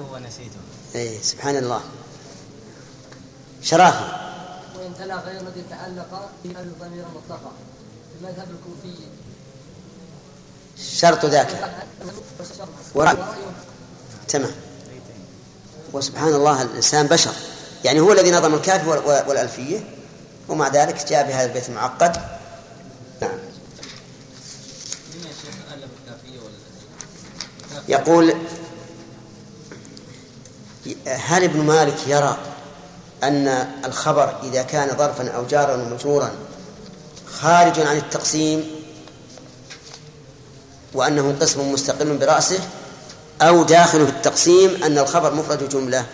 ونسيته. اي سبحان الله. شرافه وإن تلا غير الذي تعلق الضمير مطلقا المذهب الكوفي. شرط ذاك. ورأي. تمام. وسبحان الله الإنسان بشر. يعني هو الذي نظم الكافي والألفية ومع ذلك جاء بهذا البيت المعقد نعم. يقول هل ابن مالك يرى أن الخبر إذا كان ظرفا أو جارا ومجرورا خارج عن التقسيم وأنه قسم مستقل برأسه أو داخل في التقسيم أن الخبر مفرد جملة.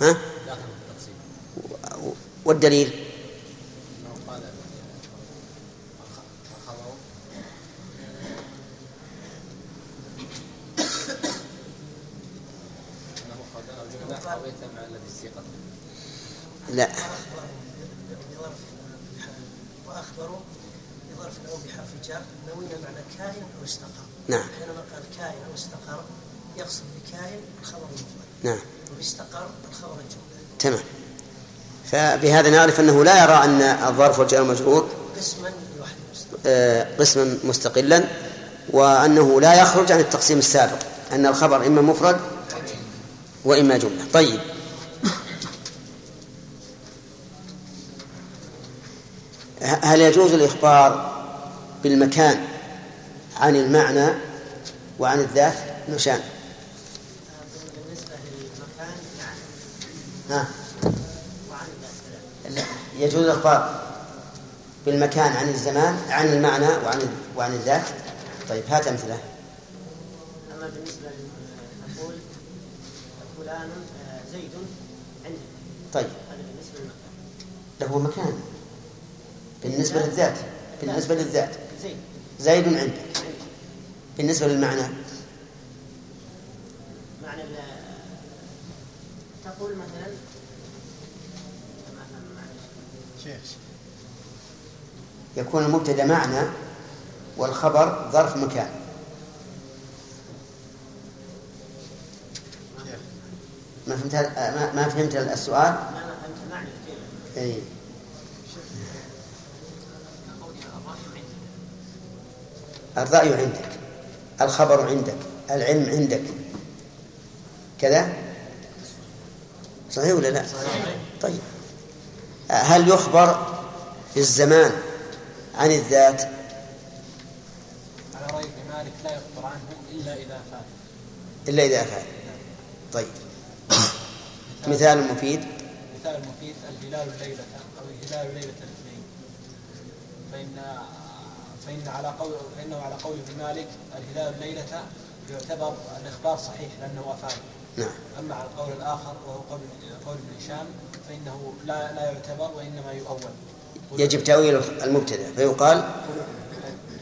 ها؟ والدليل؟ لا. وأخبروا بظرف أو بحرف جر نوينا معنى كائن أو استقر. نعم. حينما قال كائن أو استقر يقصد بكائن الخبر المفرد نعم. وباستقر الخبر الجملة تمام. فبهذا نعرف أنه لا يرى أن الظرف والجار المجرور قسما لوحده. مستقل آه، قسما مستقلا وأنه لا يخرج عن التقسيم السابق أن الخبر إما مفرد وإما جملة. طيب. هل يجوز الإخبار بالمكان عن المعنى وعن الذات؟ نشان بالنسبة للمكان نعم. ها. يجوز الإخبار بالمكان عن الزمان عن المعنى وعن وعن الذات؟ طيب هات أمثلة. أما بالنسبة ل- نقول فلان آه، زيد عندك طيب. هذا بالنسبة للمكان. له مكان. بالنسبة للذات بالنسبة للذات. زيد زيد عندك. بالنسبة للمعنى. معنى ال- تقول مثلا يكون المبتدا معنى والخبر ظرف مكان. ما فهمت ما, ما فهمت السؤال؟ ما فهمت معنى الكلمة اي الرأي عندك الخبر عندك العلم عندك. كذا؟ صحيح ولا لا؟ طيب. هل يخبر في الزمان عن الذات؟ على رأي مالك لا يخبر عنه إلا إذا فات. إلا إذا أفاد طيب. مثال مفيد. مثال المفيد الهلال الليلة أو الهلال ليلة الاثنين. فإن فإن على قول فإنه على قول ابن مالك الهلال الليلة يعتبر الإخبار صحيح لأنه أفاد نعم. أما على القول الآخر وهو قول قول ابن هشام فإنه لا لا يعتبر وإنما يؤول. يجب تأويل المبتدأ فيقال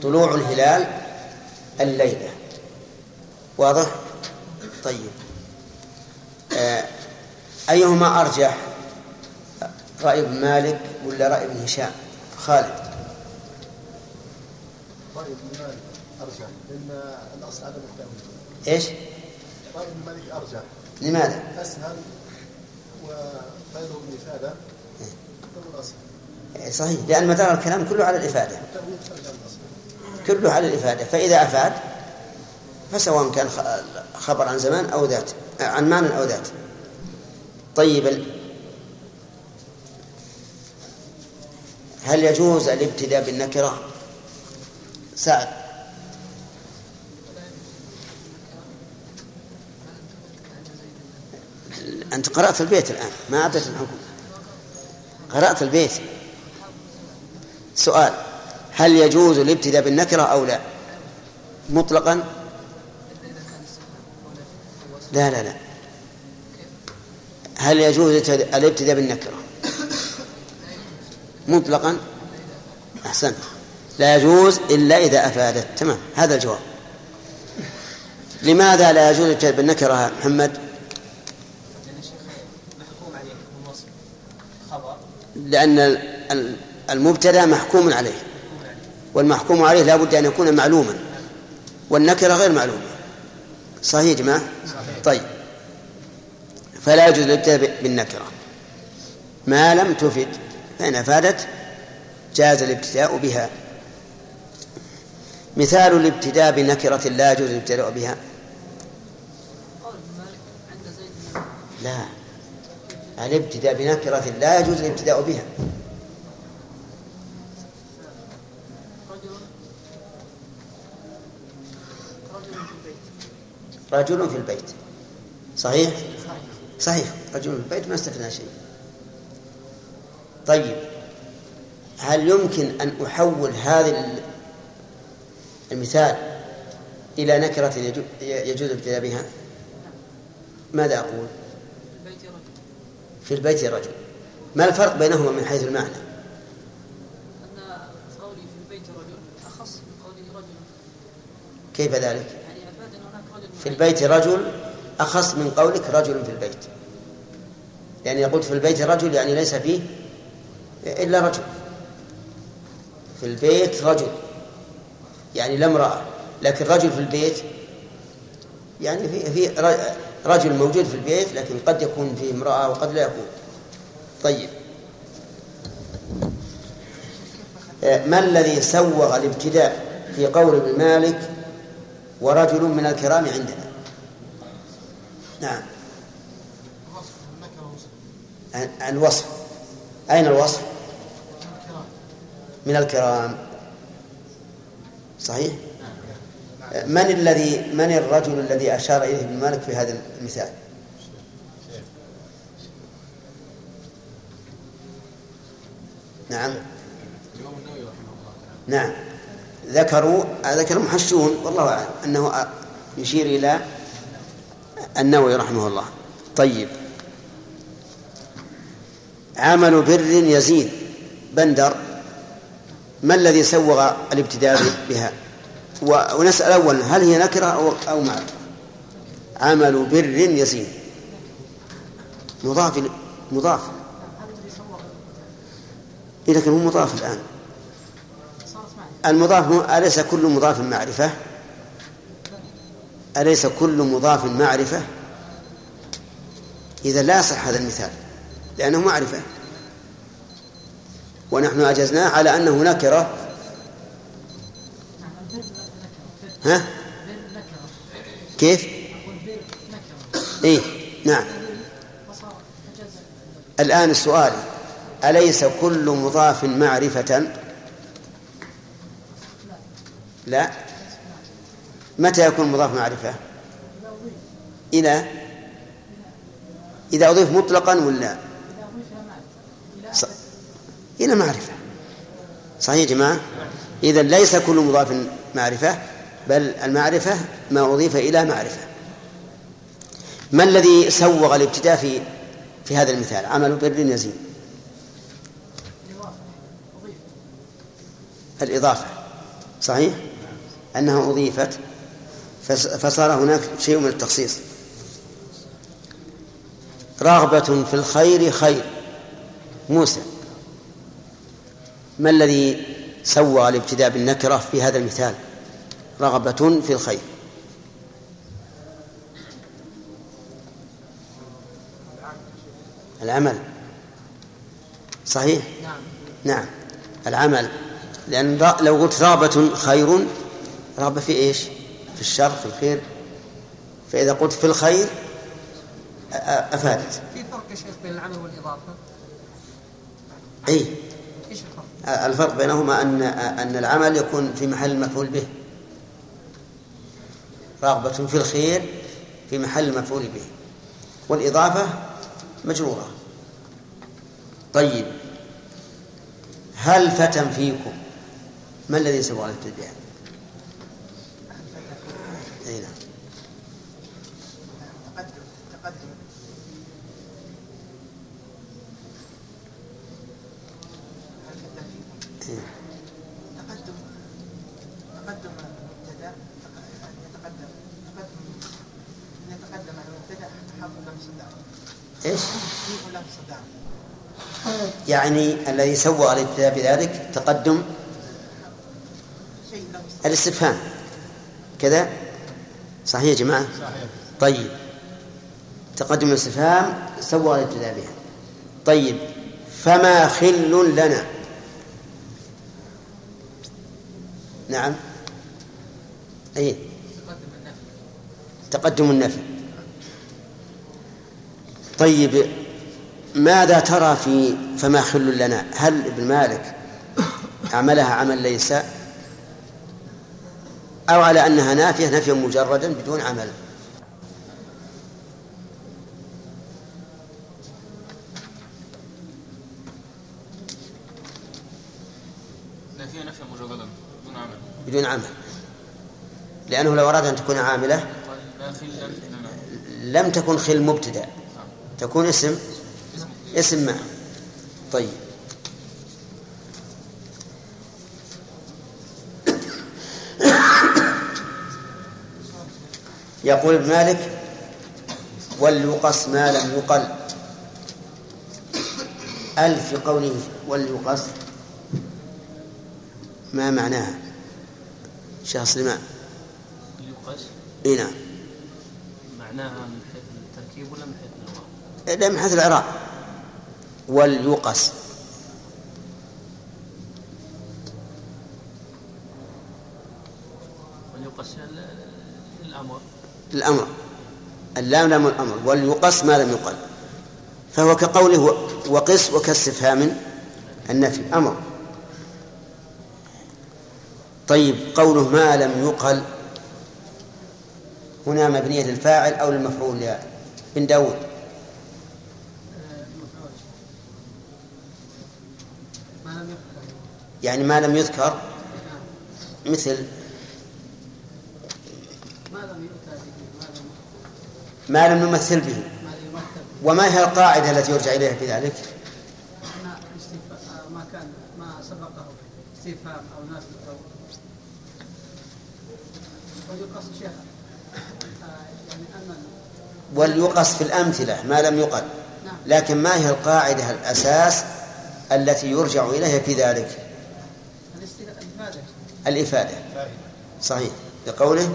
طلوع الهلال الليلة. واضح؟ طيب. آه أيهما أرجح؟ رأي ابن مالك ولا رأي ابن هشام؟ خالد. رأي ابن مالك؟ أرجح لأن الأصل عدم التأويل إيش؟ رأي ابن مالك؟ أرجح لماذا؟ أسهل وغيره الإفادة هو الأصل. صحيح. لأن مدار الكلام كله على الإفادة. كله على الإفادة. فإذا أفاد فسواء كان خبر عن زمان أو ذات عن معنى أو ذات. طيب هل يجوز الابتداء بالنكرة؟ سعد. أنت قرأت البيت الآن ما أعطيت الحكم. قرأت البيت. سؤال هل يجوز الابتداء بالنكرة أو لا؟ مطلقا؟ لا لا لا. هل يجوز الابتداء بالنكرة؟ مطلقا؟ أحسنت. لا يجوز إلا إذا أفادت. تمام. هذا الجواب. لماذا لا يجوز الابتداء بالنكرة يا محمد؟ لأن المبتدأ محكوم عليه. والمحكوم عليه لا بد أن يكون معلوما. والنكرة غير معلومة. صحيح يا جماعة؟ طيب. فلا يجوز الابتداء بالنكرة. ما لم تفد فإن أفادت جاز الابتداء بها. مثال الابتداء بنكرة لا يجوز الابتداء بها. لا. الابتداء بنكرة لا يجوز الابتداء بها. رجل في البيت. صحيح؟ صحيح. رجل في البيت ما استفدنا شيء. طيب. هل يمكن أن أحول هذا المثال إلى نكرة يجو- يجوز الابتداء بها ماذا أقول؟ في البيت رجل. في البيت رجل. ما الفرق بينهما من حيث المعنى؟ أن قولي في البيت رجل أخص من قوله رجل. كيف ذلك؟ يعني في البيت رجل أخص من قولك رجل في البيت. يعني قلت في البيت رجل يعني ليس فيه إلا رجل. في البيت رجل. يعني لا امرأة لكن رجل في البيت يعني في في رجل موجود في البيت لكن قد يكون فيه امرأة وقد لا يكون. طيب. آه، ما الذي سوغ الابتداء في قول ابن مالك ورجل من الكرام عندنا؟ نعم. الوصف. أين الوصف؟ من الكرام. صحيح؟ من الذي من الرجل الذي أشار إليه ابن مالك في هذا المثال؟ نعم. نعم. ذكروا ذكر المحشون والله أعلم أنه يشير إلى النووي رحمه الله. طيب. عمل بر يزيد. بندر. ما الذي سوغ الابتداء بها؟ ونسأل أولا هل هي نكرة أو أو معرفة عمل بر يزيد مضاف مضاف. إيه لكن هو مضاف الآن. المضاف أليس كل مضاف معرفة؟ أليس كل مضاف معرفة؟ إذا لا يصح هذا المثال لأنه معرفة. ونحن أجزناه على أنه نكرة. ها؟ كيف؟ إيه نعم. الآن السؤال أليس كل مضاف معرفة؟ لا. متى يكون مضاف معرفة؟ إلى؟ إذا أضيف مطلقا ولا؟ إلى معرفة. صحيح يا جماعة؟ إذا ليس كل مضاف معرفة بل المعرفة ما أضيف إلى معرفة. ما الذي سوغ الابتداء في في هذا المثال؟ عمل بر يزيد. الإضافة. صحيح؟ أنها أضيفت فصار هناك شيء من التخصيص. رغبة في الخير خير. موسى. ما الذي سوى الابتداء بالنكرة في هذا المثال؟ رغبة في الخير. العمل. صحيح؟ نعم. نعم. العمل. لأن لو قلت رغبة خير رغبة في إيش؟ في الشر في الخير. فإذا قلت في الخير أفادت. في فرق يا شيخ بين العمل والإضافة؟ أي الفرق؟ بينهما أن أن العمل يكون في محل المفعول به. رغبة في الخير في محل المفعول به. والإضافة مجرورة. طيب. هل فتى فيكم؟ ما الذي سوى الابتداء؟ أي نعم تقدم تقدم هل فتى فيكم إيه. تقدم تقدم المبتدا أن يتقدم تقدم أن يتقدم على المبتدا حرف لم صدع إيش؟ فيه لم صدع يعني الذي سوى الابتداء بذلك تقدم الاستفهام. كذا؟ صحيح يا جماعة؟ صحيح. طيب. تقدم الاستفهام سوى الابتداء بها. طيب. فما خل لنا؟ نعم. أي تقدم النفي. طيب. ماذا ترى في فما خل لنا؟ هل ابن مالك عملها عمل ليس؟ أو على أنها نافية نفيا مجردا بدون عمل. نفي نفي مجردا دون عمل. بدون عمل. لأنه لو أراد أن تكون عاملة لم تكن خل مبتدأ. تكون اسم اسم ما؟ طيب. يقول ابن مالك وليقص ما لم يقل. ألف في قوله وليقص ما معناها؟ شيخ سليمان. يقاس إي نعم. معناها من حيث التركيب ولا من حيث اللغة؟ لا من حيث الإعراب. وليقص وليقاس ال- الأمر. الأمر. اللام لام الأمر. وليقص ما لم يقل. فهو كقوله وقس وكاستفهام النفي. أمر. طيب قوله ما لم يقل. هنا مبنية للفاعل أو للمفعول يا بن داود ما لم يقبل يعني ما لم يذكر مثل ما لم نمثل به. وما هي القاعدة التي يرجع إليها في ذلك؟ ما كان ما سبقه استفهام ويقص شيخ آه، يعني ان وليقص في الأمثلة ما لم يقل. لكن ما هي القاعدة الأساس التي يرجع إليها في ذلك؟ الإفادة. صحيح. لقوله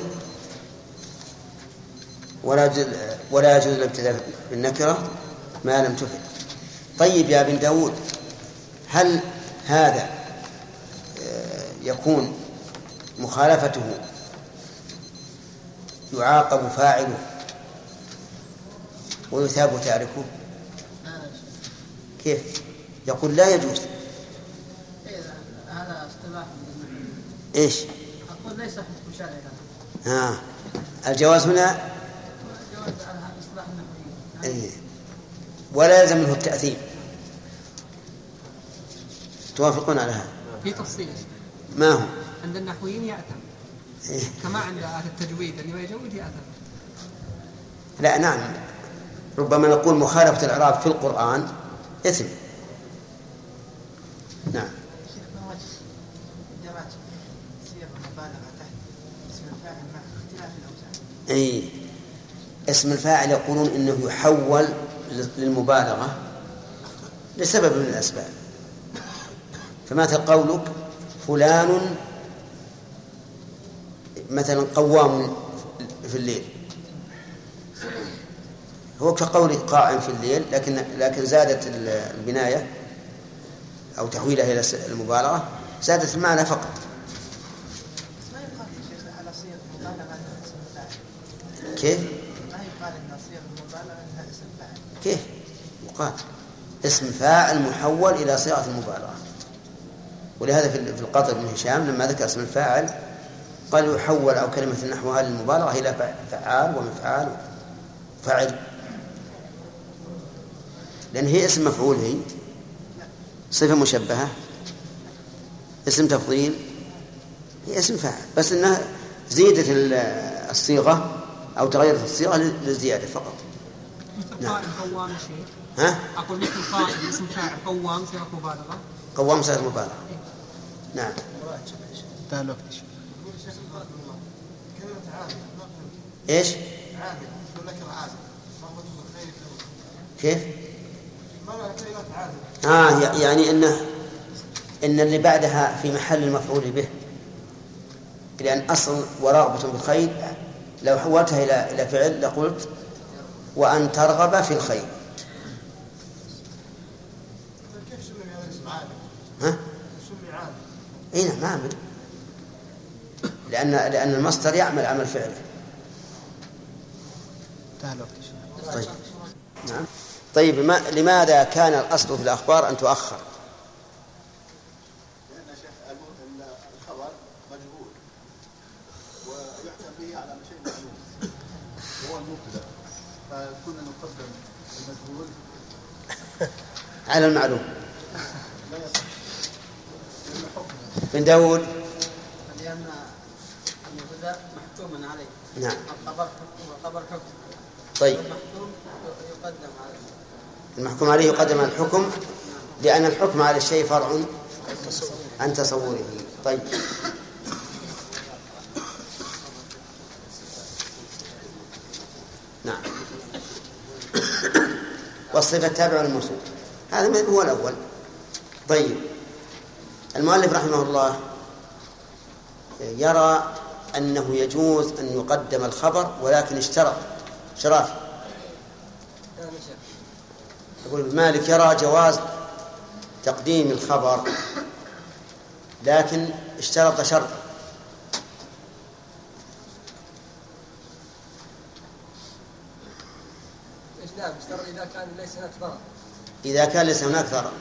ولا يجوز ولا يجوز الابتداء بالنكرة ما لم تفد. طيب يا بن داود هل هذا آه، يكون مخالفته يعاقب فاعله ويثاب تاركه؟ كيف؟ يقول لا يجوز إيه، هذا اصطلاح بالنحو. إيش؟ أقول ليس حكم شرعي ها. الجواز هنا؟ إيه. ولا يلزم منه التأثيم. توافقون على هذا؟ في تفصيل. ما هو؟ عند النحويين يأثم إيه. كما عند أهل التجويد اللي ما يجود يأثم لا نعم. ربما نقول مخالفة الإعراب في القرآن إثم. نعم شيخ ما وجه جماعة صيغ المبالغة تحت اسم الفاعل مع اختلاف أي اسم الفاعل يقولون إنه يحول للمبالغة لسبب من الأسباب. فمثل قولك فلان مثلا قوام في الليل. هو كقولك قائم في الليل لكن لكن زادت البناية أو تحويلها إلى المبالغة زادت المعنى فقط ما يقال يا شيخ على صيغ المبالغة أنها اسم الفاعل كيف؟ ما يقال أن صيغ المبالغة أنها اسم فاعل كيف؟ يقال اسم فاعل محول إلى صيغة المبالغة. ولهذا في القطر بن هشام لما ذكر اسم الفاعل قال يحول أو كلمة نحوها للمبالغة إلى فع- فعال ومفعال وفعل لأن هي اسم مفعول هي. صفة مشبهة. اسم تفضيل. هي اسم فاعل. بس إنها زيدت ال- الصيغة. أو تغيرت الصيغة للزيادة فقط مثل نعم. قائم قوام شيء ها؟ أقول مثل قائم اسم فاعل قوام صيغة مبالغة قوام صيغة مبالغة نعم انتهى الوقت إيش؟ عادل عادل كيف؟ آه يعني انه إن اللي بعدها في محل المفعول به لأن أصل وراغبة بالخير لو حولتها إلى إلى فعل لقلت وأن ترغب في الخير؟ ها؟ سمي اي نعم عامل لأن لأن المصدر يعمل عمل فعله طيب. نعم. طيب ما لماذا كان الأصل في الأخبار أن تؤخر لأن يا شيخ الم- ال- الخبر مجهول ويحكم به على شيء معلوم وهو المبتدا فكنا نقدم المجهول على المعلوم. بن داود؟ لأن المبتدأ محكوم عليه نعم. الخبر والخبر حكم طيب. المحكوم يقدم عليه المحكوم عليه يقدم على الحكم لأن الحكم على الشيء فرع عن تصوره. طيب. نعم. والصفة تابع للموصول. هذا هو الأول. طيب. المؤلف رحمه الله يرى أنه يجوز أن يقدم الخبر ولكن اشترط. شيخ يقول مالك يرى جواز تقديم الخبر لكن اشترط شرط. نعم اشترط إذا كان ليس هناك إذا كان ليس هناك ضرر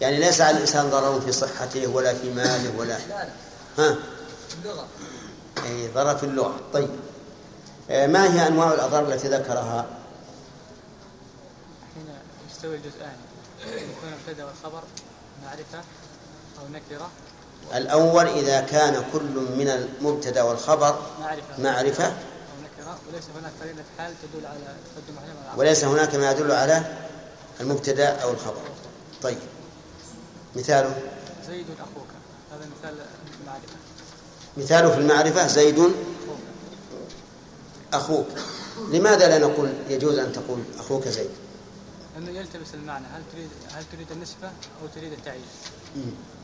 يعني ليس على الإنسان ضرر في صحته ولا في ماله ولا لا لا. ها؟ اللغة. أي ضرر في اللغة. طيب. آه، ما هي أنواع الأضرار التي ذكرها؟ حين يستوي الجزئان يكون المبتدا والخبر معرفة أو نكرة. الأول إذا كان كل من المبتدأ والخبر معرفة. معرفة. أو نكرة. وليس هناك قرينة حال تدل على وليس هناك ما يدل على المبتدأ أو الخبر. طيب. مثاله زيد أخوك. هذا مثال معرفة مثاله في المعرفة زيد أخوك. لماذا لا نقول يجوز أن تقول أخوك زيد؟ لأنه يلتبس المعنى. هل تريد هل تريد النسبة أو تريد التعيين.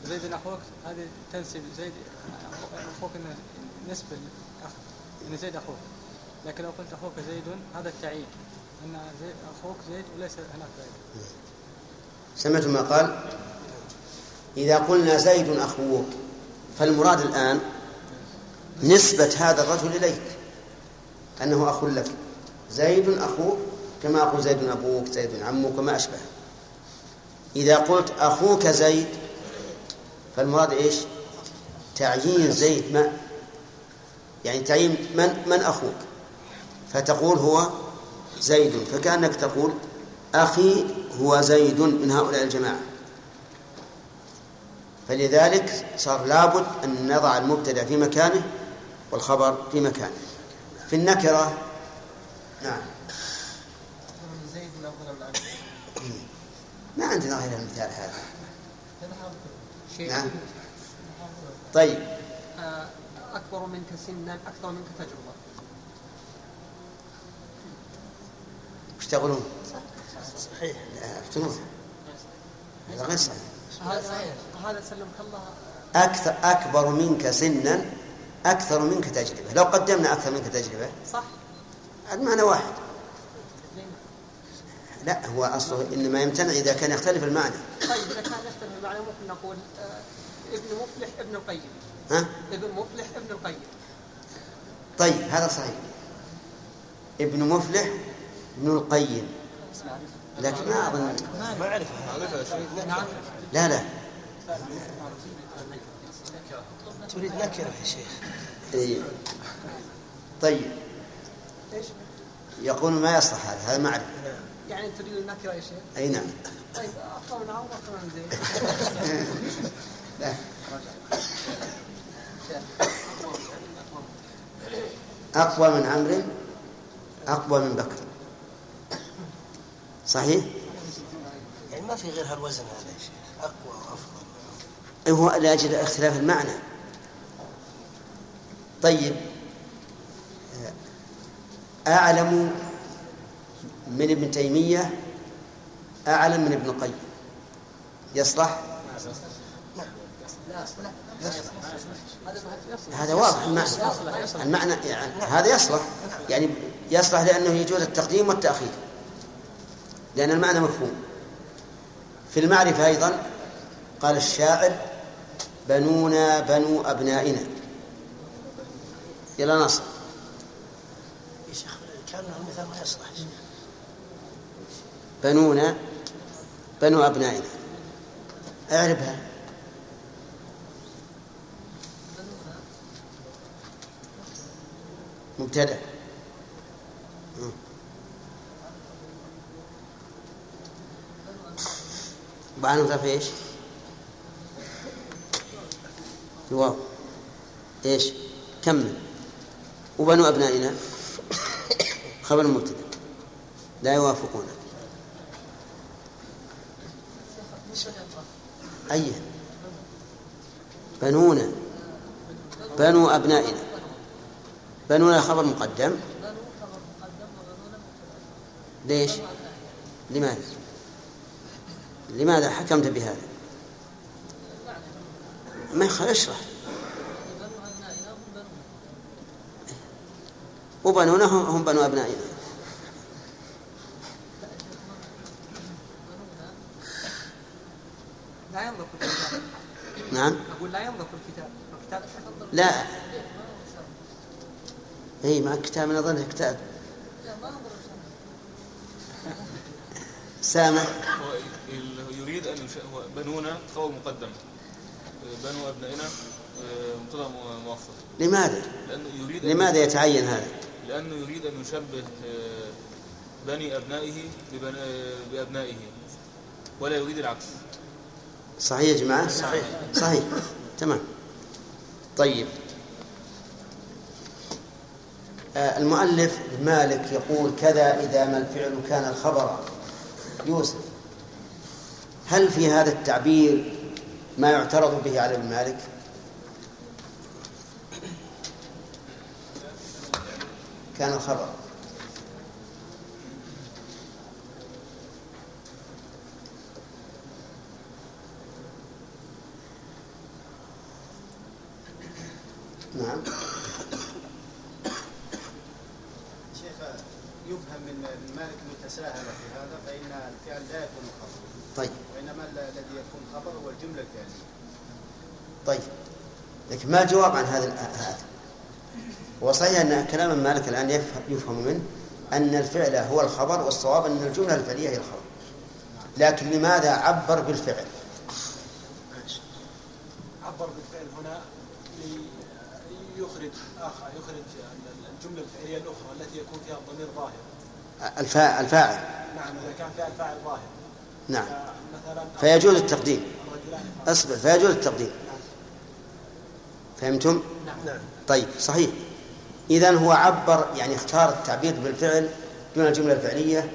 زيد أخوك هذه تنسب زيد نسبة الأخ إن زيد أخوك. لكن لو قلت أخوك زيد هذا التعيين. أن أخوك زيد وليس هناك زيد. سمعت ما قال؟ إذا قلنا زيد أخوك فالمراد الآن نسبة هذا الرجل إليك أنه أخ لك. زيد أخوك كما أقول زيد أبوك زيد عمك وما أشبه. إذا قلت أخوك زيد فالمراد إيش؟ تعيين زيد ما يعني تعيين من من أخوك. فتقول هو زيد. فكأنك تقول أخي هو زيد من هؤلاء الجماعة. فلذلك صار لابد أن نضع المبتدأ في مكانه والخبر في مكانه. في النكرة نعم. ما عندنا غير المثال هذا. نعم. طيب. أكبر منك سنا أكثر منك تجربة. وش تقولون؟ صحيح. لا افتنون هذا غير صحيح. هذا سلمك الله. أكثر أكبر منك سنا أكثر منك تجربة. لو قدمنا أكثر منك تجربة. صح. المعنى واحد. لا هو أصله إنما يمتنع إذا كان يختلف المعنى. طيب إذا كان يختلف المعنى ممكن نقول آه، ابن مفلح ابن القيم. ها؟ ابن مفلح ابن القيم. طيب هذا صحيح. ابن مفلح ابن القيم. لكن ما أظن نعم لا لا. تريد نكرة يا شيخ. إيه. طيب. إيش يقول ما يصلح هذا هذا معرفة يعني تريد النكرة يا شيخ؟ أي نعم. طيب لا. أقوى من عمرو أقوى من بكر. صحيح؟ يعني ما في غير هالوزن هذا يا شيخ أقوى وأفضل. هو لأجل اختلاف المعنى. طيب. أعلم من ابن تيمية أعلم من ابن القيم. يصلح؟ هذا واضح المعنى. المعنى يعني هذا يصلح. يعني يصلح لأنه يجوز التقديم والتأخير. لأن المعنى مفهوم. في المعرفة أيضا قال الشاعر بنونا بنو أبنائنا. يلا نصر يا شيخ كان المثال ما يصلح. بنونا بنو أبنائنا. أعربها. مبتدأ. وعنه ظرف إيش؟ الواو. إيش؟ كمل. وبنو أبنائنا؟ خبر مبتدأ. لا يوافقونه أي؟ بنونا بنو أبنائنا. بنونا خبر مقدم. ليش؟ لماذا؟ لماذا حكمت بهذا؟ ما يخ- اشرح. وبنونا هم هم بنو أبنائنا. لا ينظر في الكتاب. نعم. أقول لا ينظر في الكتاب. الكتاب لا. إي مع كتاب من اظنه كتاب. سامح يريد. هو بنونا خبر مقدم بنو أبنائنا آه، مبتدا م- مؤخر لماذا؟ لأنه يريد أن- لماذا يتعين هذا؟ لأنه يريد أن يشبه آه، بني. آه، بأبنائه ولا يريد العكس صحيح يا جماعة؟ صحيح. صحيح تمام طيب آه، المؤلف مالك يقول كذا إذا ما الفعل كان الخبر يوسف هل في هذا التعبير ما يعترض به على ابن مالك؟ كان الخبر. نعم. شيخ يفهم من مالك أنه تساهل في هذا فإن الفعل لا يكون خبر طيب. وإنما ال- الذي يكون خبر هو الجملة الفعليه طيب. لكن ما الجواب عن هذا هذا؟ هو صحيح أن كلام مالك الآن يفهم, يفهم منه أن الفعل هو الخبر والصواب أن الجملة الفعلية هي الخبر. لكن لماذا عبر بالفعل؟ عبر بالفعل هنا ليخرج آخر يخرج الجملة الفعلية الأخرى التي يكون فيها الضمير ظاهر. الفا- الفاعل. نعم إذا كان فيها الفاعل ظاهر. نعم. فيجوز التقديم. أصبر فيجوز التقديم. فهمتم؟ نعم. طيب صحيح. إذا هو عبر يعني اختار التعبير بالفعل دون الجملة الفعلية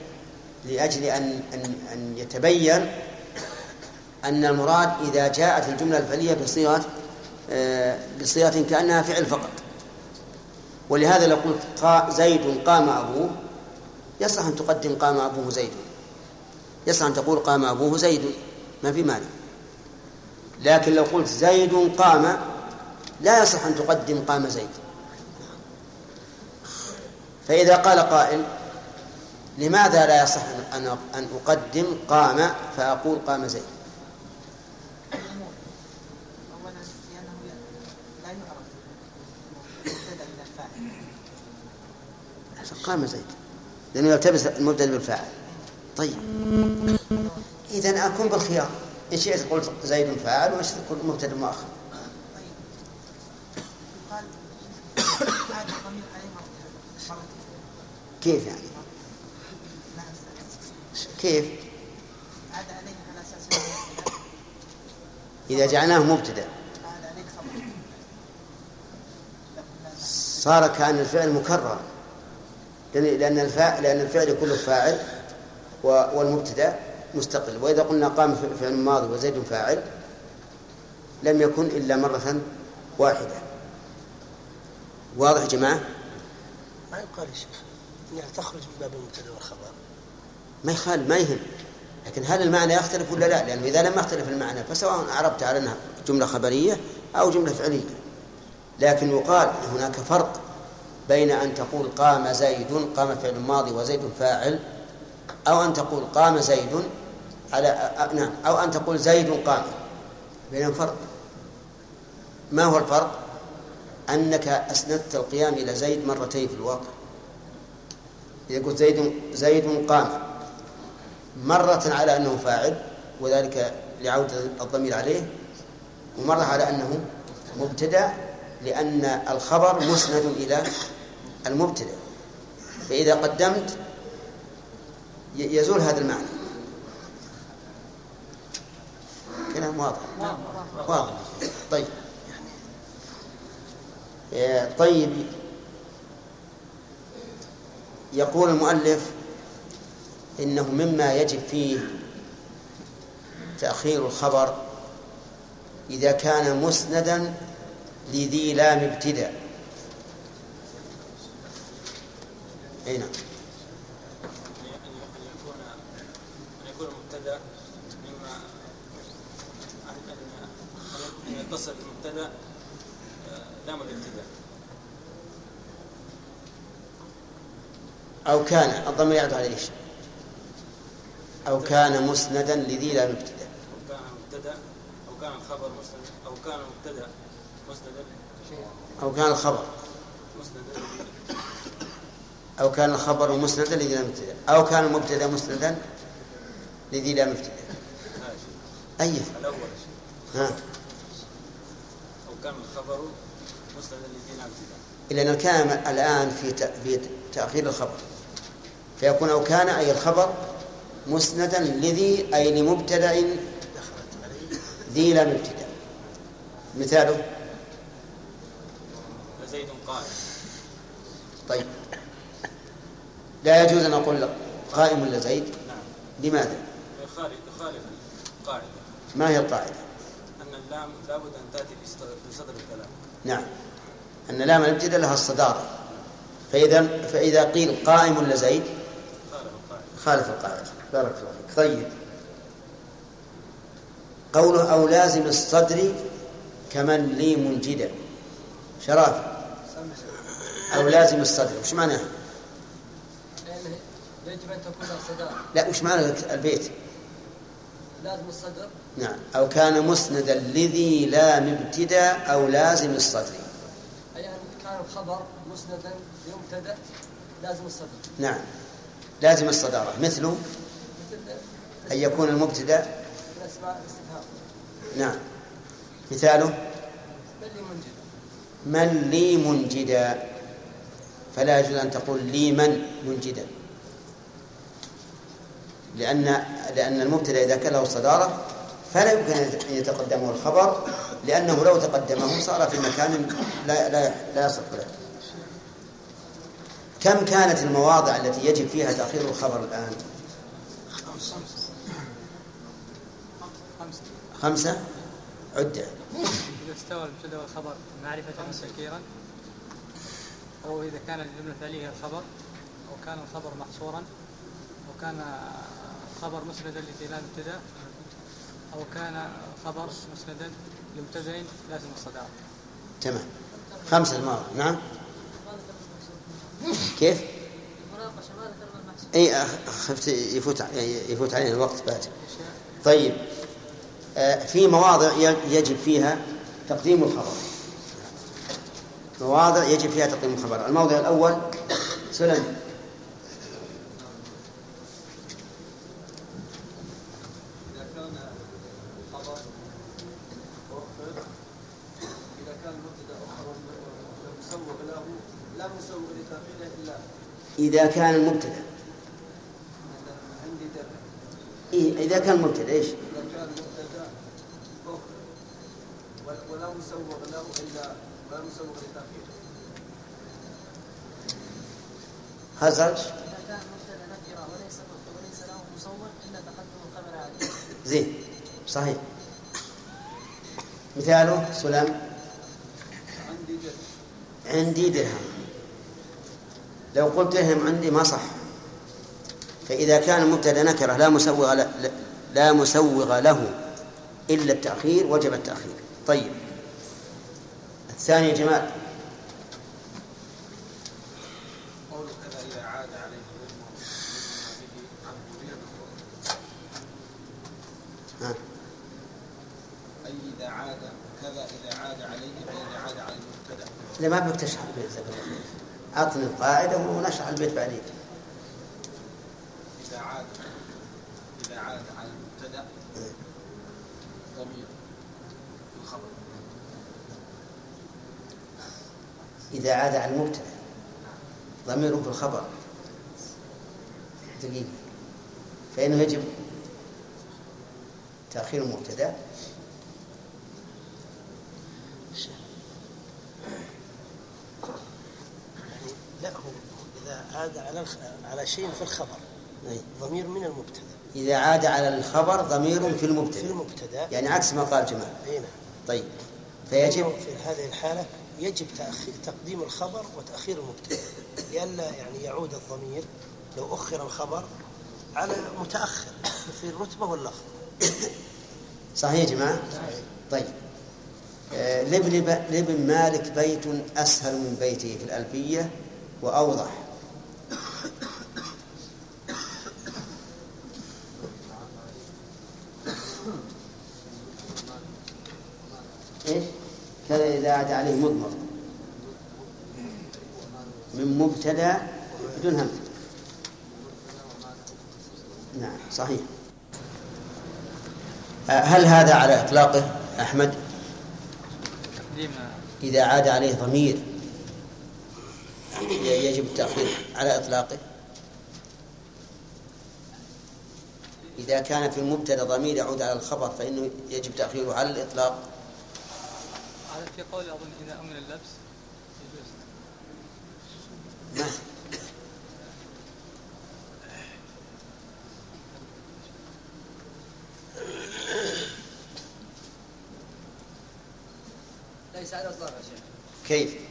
لأجل أن أن أن يتبين أن المراد إذا جاءت الجملة الفعلية بصيغة آه، بصيغة كأنها فعل فقط. ولهذا لو قلت زيد قام أبوه. يصح أن تقدم قام أبوه زيد. يصح أن تقول قام أبوه زيد. ما في مانع. لكن لو قلت زيد قام لا يصح أن تقدم قام زيد. فإذا قال قائل لماذا لا يصح أن أن أقدم قام فأقول قام زيد؟ قام زيد. لأنه يلتبس المبتدأ بالفاعل. طيب. إذا أكون بالخيار. إن شئت قلت زيد فاعل وإن شئت قلت مبتدأ مؤخر؟ كيف يعني. كيف؟ إذا جعلناه مبتدأ. صار كأن الفعل مكرر. لأن لأن الفعل كله فاعل. و- والمبتدأ مستقل. وإذا قلنا قام فعل ماضي وزيد فاعل لم يكن إلا مرة واحدة. واضح يا جماعة؟ ما يقال يا شيخ إنها تخرج من باب المبتدا والخبر. ما يخالف ما يهم. لكن هل المعنى يختلف ولا لا؟ لأنه إذا لم يختلف المعنى فسواء أعربت على أنها جملة خبرية أو جملة فعلية. لكن يقال هناك فرق بين أن تقول قام زيد قام فعل ماضي وزيد فاعل أو أن تقول قام زيد على نعم. أو أن تقول زيد قام. بينهم فرق. ما هو الفرق؟ أنك أسندت القيام إلى زيد مرتين في الواقع. إذا قلت زيد زيد قام مرة على أنه فاعل وذلك لعودة الضمير عليه ومرة على أنه مبتدأ لأن الخبر مسند إلى المبتدأ. فإذا قدمت يزول هذا المعنى. كلام واضح. واضح. طيب. طيب. يقول المؤلف إنه مما يجب فيه تأخير الخبر إذا كان مسندا لذي لام ابتداء. أي نعم أن يكون المبتدأ مما أن يتصل بالمبتدأ لام الابتداء أو كان الضمير يعود على إيش؟ أو كان مسندا لذي لام ابتداء أو كان مبتدأ أو كان الخبر مسند أو كان مبتدأ مسندا. أو كان الخبر. مسندا أو كان الخبر مسندا لذي لام ابتداء أو كان المبتدأ مسندا لذي لام ابتداء أي الأول ها. ابتداء لأن الكلام الآن في تأخير الخبر. فيكون أو كان أي الخبر مسندا لذي أي لمبتدأ ذي لام ابتداء مثاله؟ زيد قائم طيب. لا يجوز أن أقول قائم ولا زيد؟ نعم. لماذا؟ يخالف القاعدة ما هي القاعدة؟ اللام لابد أن تأتي في صدر- الكلام. نعم. أن لام الابتداء لها الصدارة. فإذا فإذا قيل قائم ولا زيد؟ خالف القاعدة. بارك الله فيك. طيب. قوله أو لازم الصدر كمن لي منجدا. شرف أو لازم الصدر. وش معناه؟ لأنه يجب أن تكون صدارة لا وش معنى البيت؟ لازم الصدر؟ نعم. أو كان مسندا لذي لام ابتداء أو لازم الصدر. أي أن كان الخبر مسندا لمبتدأ لازم الصدر. نعم. لازم الصدارة. مثله مثل أن يكون المبتدأ؟ من أسماء الاستفهام. نعم. مثاله؟ بل لي منجد. من لي منجدا فلا يجوز أن تقول لي من منجدا. لأن لأن المبتدأ إذا كان له صدارة فلا يمكن أن يتقدمه الخبر لأنه لو تقدمه صار في مكان لا لا لا يصح له. كم كانت المواضع التي يجب فيها تأخير الخبر الآن؟ خمسة. عدة. إذا استوى المبتدأ والخبر معرفة وتذكيرا أو إذا كان الجملة الفعلية الخبر أو كان الخبر محصورا أو كان الخبر مسندا لفعل ابتداء أو كان خبر مسندا لمبتدأ لازم الصدارة تمام. خمسة المواضع نعم. كيف؟ اي خفت يفوت يفوت علينا الوقت بعد. طيب. آه، في مواضع يجب فيها تقديم الخبر. مواضع يجب فيها تقديم الخبر. الموضع الأول سلم إذا كان الخبر أخر إذا كان المبتدأ أخر لم يسوغ له لم يسوغ لتأخيره إلا إذا كان المبتدأ إيه إذا كان المبتدأ إيش؟ إذا كان المبتدأ أخر ول- ولم يسوغ له إلا ولم يسوغ لتأخيره مبتدأ زين صحيح. مثاله سلام. عندي درهم. لو قلت درهم عندي ما صح فإذا كان المبتدأ نكرة لا مسوغ ل- لا مسوغ له إلا التأخير وجب التأخير. طيب. الثاني يا جمال قول كذا إذا عاد. أي إذا عاد كذا إذا عاد عليه فإذا عاد على المبتدأ. لا ما بدك أعطني القاعدة ونشرح البيت بعدين. إذا عاد إذا عاد على المبتدأ ضمير الخبر. إذا عاد على المبتدأ ضمير في الخبر. دقيقة. فإنه يجب تأخير المبتدأ. لا هو إذا عاد على. على شيء في الخبر أي. ضمير من المبتدأ. إذا عاد على الخبر ضمير في في المبتدأ. المبتدأ يعني عكس ما قال جمال أي نعم. طيب فيجب في هذه الحالة يجب تأخير تقديم الخبر وتأخير المبتدأ. لئلا يعني يعود الضمير لو أخر الخبر على متأخر في الرتبة واللفظ. صحيح يا جماعة؟ طيب. آه، لابن مالك بيت أسهل من بيته في الألفية؟ وأوضح. إيش؟ كذا إذا عاد عليه مضمر. من مبتدأ بدون همزة نعم صحيح. آه، هل هذا على إطلاقه أحمد؟ إذا عاد عليه ضمير. يجب التأخير على إطلاقه؟ إذا كان في المبتدأ ضمير يعود على الخبر فإنه يجب تأخيره على الإطلاق. على في قول أظن إذا أمن اللبس يجوز. ما؟ ليس على شيخ. كيف؟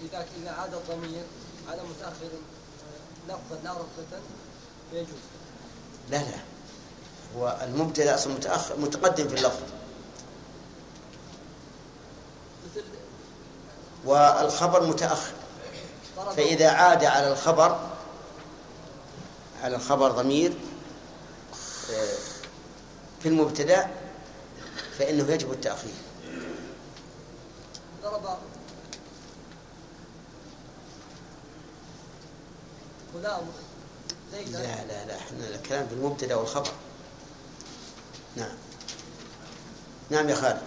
اذا اذا عاد الضمير على متأخر آه، لفظا أو رتبه فيجوز لا لا. هو المبتدأ أصلا متأخر متقدم في اللفظ. والخبر متأخر. ضرب فإذا عاد على الخبر على الخبر ضمير آه، في المبتدأ فإنه يجب التأخير. ضرب لا لا لا. إحنا الكلام في المبتدا والخبر. نعم. نعم يا خالد.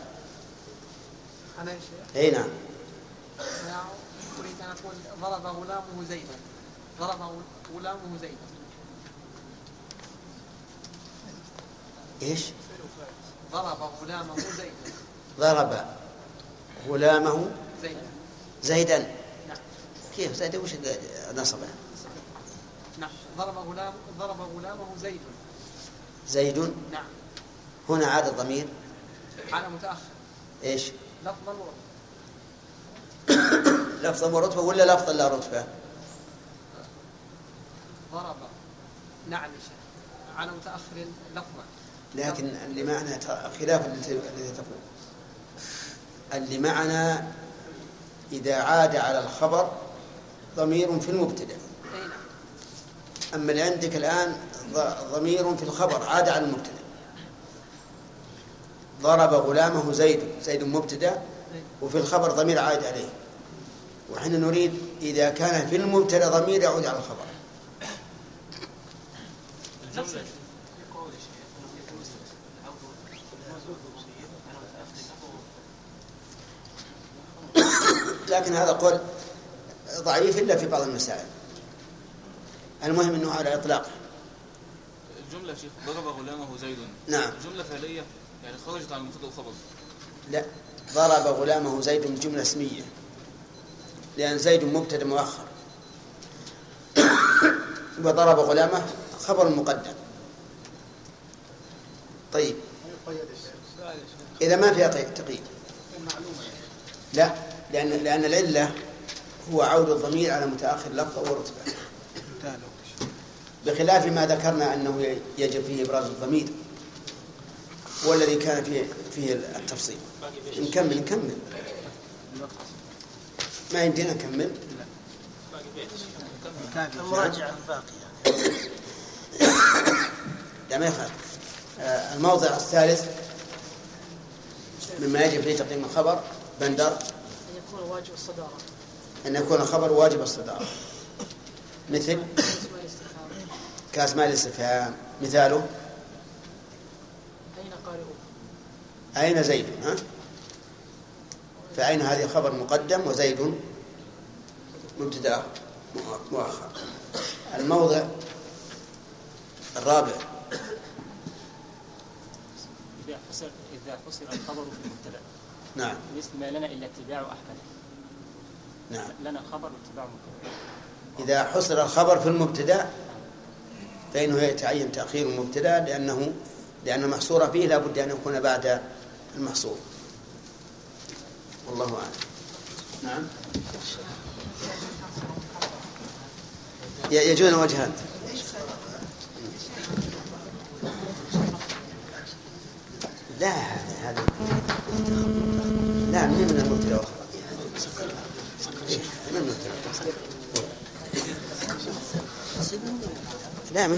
أنا يا شيخ؟ إي نعم. أنا أريد أن أقول ضرب غلامه زيدا. ضرب غلامه زيدا. إيش؟ ضرب غلامه زيدا. ضرب غلامه زيدا. زيدا. نعم. كيف؟ زيدا وش نصبه نعم. ضرب غلام ضرب غلامه زيد. زيد؟ نعم. هنا عاد الضمير. على متأخر. إيش؟ لفظا ورتبة لفظا ورتبه ولا لفظا لا رتبة؟ ضرب. نعم على متأخر لفظا لكن اللي معنا ت- خلاف الذي تقول. اللي معنا إذا عاد على الخبر ضمير في المبتدأ. أما اللي عندك الآن ضمير في الخبر عاد على المبتدأ. ضرب غلامه زيد زيد مبتدأ وفي الخبر ضمير عائد عليه. وحين نريد إذا كان في المبتدأ ضمير يعود على الخبر. لكن هذا قول ضعيف إلا في بعض المسائل. المهم أنه على إطلاقه الجملة شيخ ضرب غلامه زيد. نعم. جملة فعلية يعني خرجت عن المبتدأ والخبر لا ضرب غلامه زيد جملة اسمية. لأن زيد مبتدأ مؤخر. وضرب غلامه خبر مقدم. طيب. إذا ما فيها تقييد. لا لأن لأن العلة هو عود الضمير على متأخر لفظة ورتبة بخلاف ما ذكرنا أنه يجب فيه إبراز الضمير والذي كان فيه فيه التفصيل. نكمل نكمل. ما يمدينا نكمل؟ المراجعة الباقية لا ما يخالف آه، الموضع الثالث مما يجب فيه تقديم الخبر بندر. أن يكون واجب الصدارة. أن يكون الخبر واجب الصدارة. مثل؟ كأسماء الاستفهام مثاله؟ أين قارئون أين زيد؟ ها؟ فأين هذه خبر مقدم وزيد مبتدأ مؤخر؟ الموضع الرابع. إذا حصر إذا حصر الخبر في المبتدأ. نعم. مثل ما لنا إلا اتباع أحمد نعم. لنا خبر واتباع مبتدأ إذا حصر الخبر في المبتدأ فإنه يتعين تأخير المبتدأ لأنه لأن المحصور فيه لا بد أن يكون بعد المحصور. والله أعلم. نعم. يجوز وجهان لا هذا هذا لا من من المبتدأ؟ والخبر من المبتدأ لا من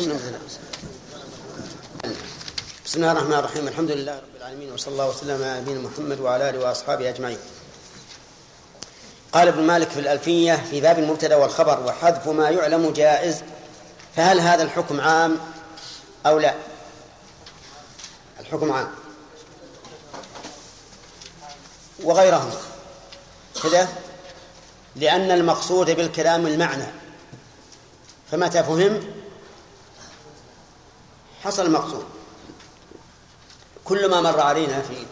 بسم الله الرحمن الرحيم. الحمد لله رب العالمين وصلى الله وسلم على نبينا محمد وعلى آله وأصحابه أجمعين. قال ابن مالك في الألفية في باب المبتدأ والخبر وحذف ما يعلم جائز فهل هذا الحكم عام أو لا؟ الحكم عام. وغيرهم. كذا لأن المقصود بالكلام المعنى. فمتى فهم؟ حصل المقصود. كل ما مر علينا في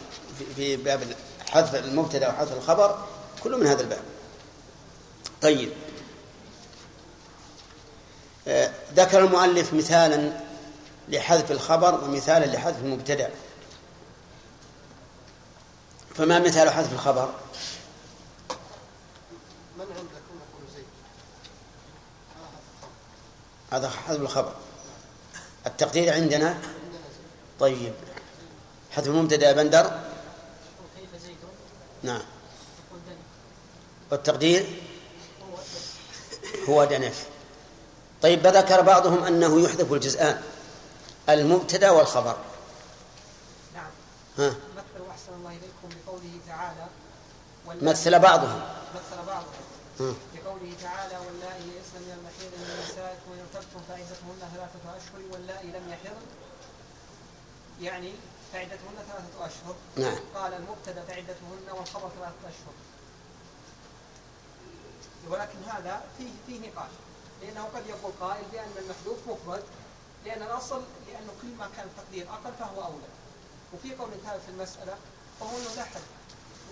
في- باب حذف المبتدأ وحذف الخبر كله من هذا الباب. طيب. آه، ذكر المؤلف مثالا لحذف الخبر ومثالا لحذف المبتدأ. فما مثال حذف الخبر؟ من عندكم زيد؟ هذا حذف الخبر. التقدير عندنا؟ طيب. حذف المبتدا يا بندر. نعم. والتقدير هو دنف. طيب ذكر بعضهم أنه يحذف الجزآن المبتدأ والخبر. نعم. ها؟ مثل أحسن الله إليكم بقوله تعالى مثل بعضهم. مثل بعضهم. ها. بقوله تعالى واللائي يئسن من المحيض من نسائكم وإن ارتبتم فعدتهن ثلاثة أشهر واللائي لم يحضن. يعني فعدتهن ثلاثة أشهر. نعم. قال المبتدا فعدتهن والخبر ثلاثة أشهر. ولكن هذا فيه فيه نقاش. لأنه قد يقول قائل بأن المحذوف مفرد لأن الأصل لأنه كل ما كان التقدير أقل فهو أولى. وفي قول ثالث في المسألة فهو أنه لا حد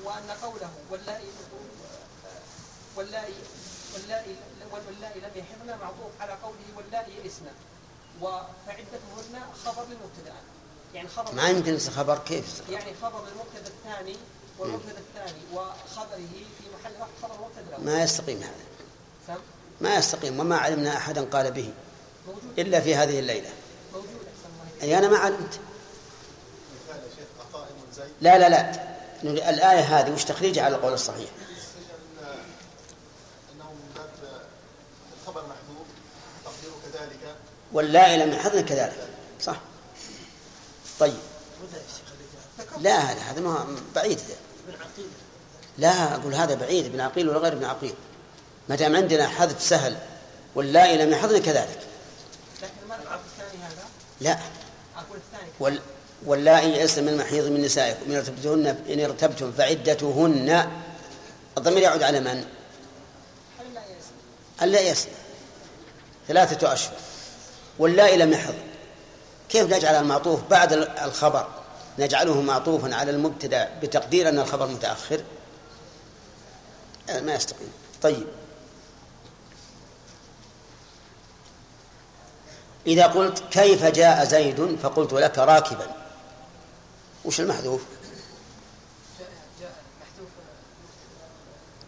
وأن قوله واللائي واللائي واللائي واللائي لم يحضن معطوف على قوله واللائي يئسن وفعدتهن خبر للمبتدأ. يعني خبر ما يمكن يصير خبر كيف يعني خبر المبتدا الثاني والمبتدأ الثاني وخبره في محل رفع خبر المبتدأ ما يستقيم هذا؟ ما يستقيم وما علمنا أحدا قال به موجود. إلا في هذه الليلة. موجود أحسن الله إليك. أي أنا ما علمت. مثال يا شيخ أقائم زيد. لا لا لا. الآية هذه وش تخريجها على القول الصحيح إن- أنه من باب الخبر محذوف تقديره كذلك واللائي لم يحضن كذلك. صح. طيب. لا هذا هذا ما بعيد. من عقيدة لا أقول هذا بعيد. ابن عقيل ولا غير ابن عقيل. ما دام عندنا حذف سهل واللائي لم يحضن كذلك. لكن ما الثاني هذا لا. أقول الثاني وال واللائي يئسن من المحيض من نسائكم. إن ارتبتهن إن ارتبتم فعدتهن. الضمير يعود على من؟ ألا يسن ثلاثة أشهر. واللائي لم يحض كيف نجعل المعطوف بعد الخبر؟ نجعله معطوفا على المبتدأ بتقدير أن الخبر متأخر؟ آه، ما يستقيم. طيب. إذا قلت كيف جاء زيد فقلت لك راكبا. وش المحذوف؟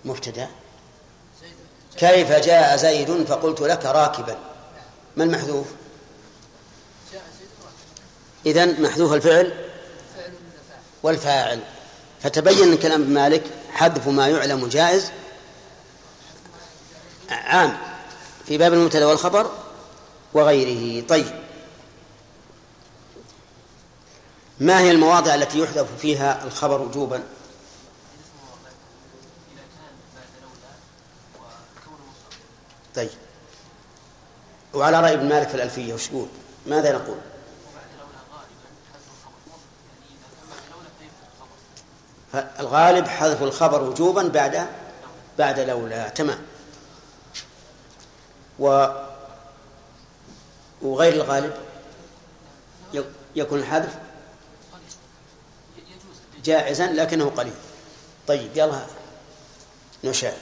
مبتدأ. كيف جاء زيد فقلت لك راكبا. ما المحذوف؟ إذن محذوف الفعل والفاعل. فتبين كلام ابن مالك حذف ما يعلم جائز. عام. في باب المبتدا والخبر وغيره. طيب. ما هي المواضع التي يحذف فيها الخبر وجوبا؟ طيب. وعلى رأي ابن مالك في الألفية وش يقول؟ ماذا نقول؟ فالغالب حذف الخبر وجوبا بعد بعد لولا تمام. و وغير الغالب يكون الحذف جائزا لكنه قليل. طيب يلا نشاء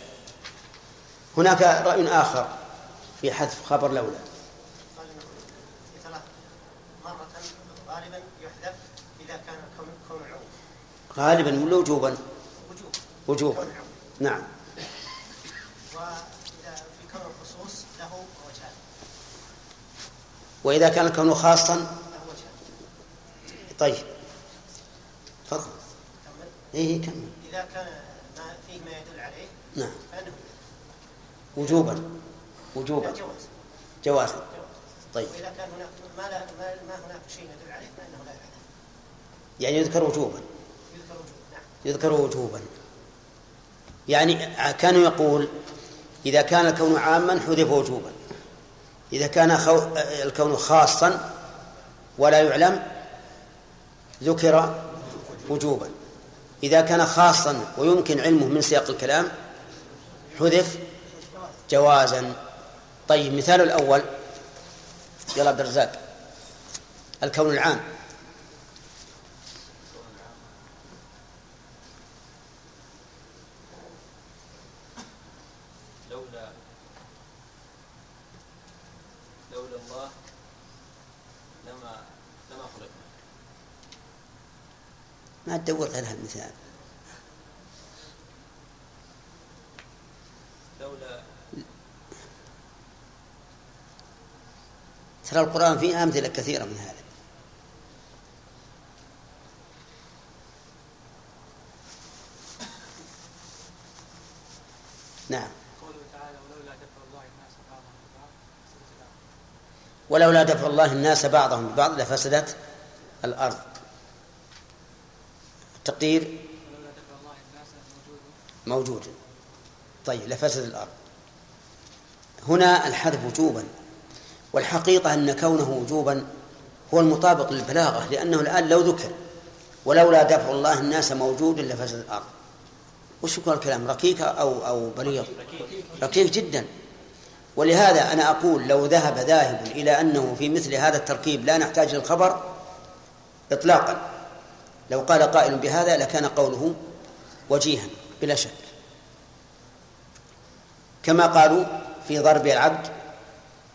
هناك رأي آخر في حذف خبر لولا مرة غالبا يحذف إذا كان كون كون عون غالبا ولا وجوبا وجوب وجوبا. نعم. وإذا كان الكون خاصا له وجهان طيب. تفضل. إيه كمل. إذا كان ما فيه ما يدل عليه نعم. فإنه وجوبا. وجوبا. جواز. جوازا طيب. وإذا كان هناك ما, لا ما, ما هناك شيء يدل عليه فإنه لا يعني يذكر وجوبا. يذكر وجوبا. يعني كان يقول إذا كان الكون عاما حذف وجوبا. إذا كان خو... الكون خاصا ولا يعلم ذكر وجوبا. إذا كان خاصا ويمكن علمه من سياق الكلام حذف جوازا. طيب مثال الأول يلا عبد الرزاق الكون العام لولا لولا الله لما لما خلقنا ما تدور على المثال لولا ترى القرآن فيه أمثلة كثيرة من هذا. نعم. ولولا دفع الله الناس بعضهم ببعض فسدت الأرض. ولولا دفع الله الناس بعضهم ببعض لفسدت الأرض موجود. موجود. طيب لفسد الأرض. هنا الحذف وجوبا. والحقيقة أن كونه وجوبا هو المطابق للبلاغة لأنه الآن لو ذكر ولولا دفع الله الناس موجود لفسد الأرض. وش يكون الكلام؟ ركيك أو أو بليغ؟ ركيك جدا. ولهذا أنا أقول لو ذهب ذاهب إلى أنه في مثل هذا التركيب لا نحتاج للخبر إطلاقا. لو قال قائل بهذا لكان قوله وجيها بلا شك. كما قالوا في ضرب العبد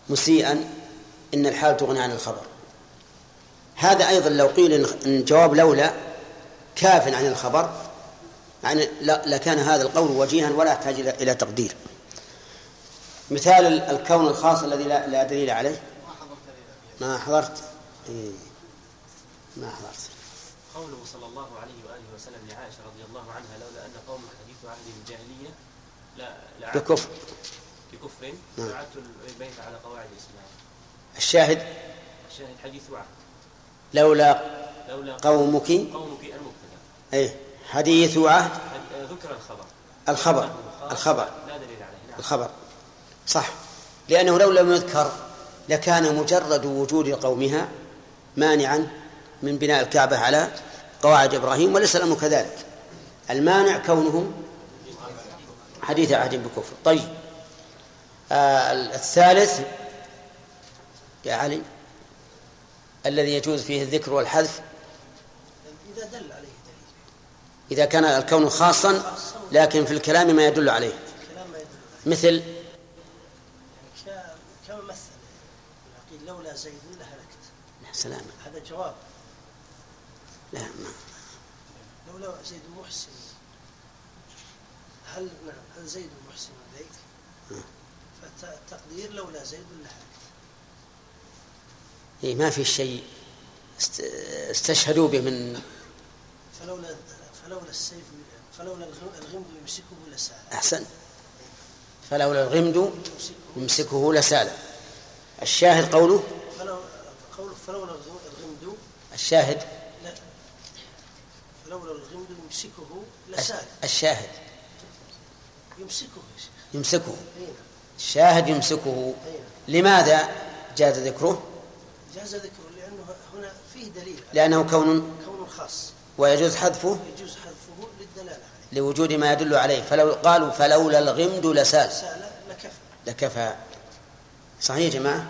مسيئا إن الحال تغني عن الخبر. هذا أيضا لو قيل إن جواب لولا كاف عن الخبر يعني لكان هذا القول وجيها ولا يحتاج إلى تقدير. مثال ال- الكون الخاص الذي لا, لا دليل عليه. ما حضرت؟ إيه. ما حضرت. قوله صلى الله عليه وآله وسلم لعائشة رضي الله عنها لولا أن قوم حديث عهد بالجاهليه لا بكفر. بكفر نعم. لعدت البيت على قواعد الإسلام. الشاهد؟ الشاهد حديث عهد. لولا لولا قومك. قومك المبتدأ. أي حديث عهد. حد- ذكر الخبر. الخبر. الخبر. لا دليل عليه. نعم. الخبر. صح. لأنه لو لم يذكر لكان مجرد وجود قومها مانعا من بناء الكعبة على قواعد إبراهيم وليس الأمر كذلك. المانع كونه حديث عهد بكفر. طيب. آه الثالث يا علي الذي يجوز فيه الذكر والحذف. إذا دل عليه دليل. إذا كان الكون خاصا لكن في الكلام ما يدل عليه. مثل؟ يعني كما مثل. قيل لولا زيد لهلكت. سلام. هذا جواب. لا ما لولا زيد محسن هل نعم هل زيد محسن إليك؟ فالتقدير لولا زيد لهلكت إيه ما في شيء است- استشهدوا به من فلولا فلولا السيف فلولا الغ- الغمد يمسكه لسال أحسن. فلولا الغمد يمسكه لسال الشاهد قوله؟ فلو قوله فلولا الغ- الغمد الشاهد لا فلولا الغمد يمسكه لسال الشاهد. يمسكه يمسكه. نعم. الشاهد يمسكه. لماذا جاز ذكره؟ جاز ذكره لأنه هنا فيه دليل. لأنه كون كون خاص. ويجوز حذفه؟ يجوز حذفه للدلالة عليه. لوجود ما يدل عليه. فلو قالوا فلولا الغمد لسال سال لكفى. لكفى. صحيح يا جماعة؟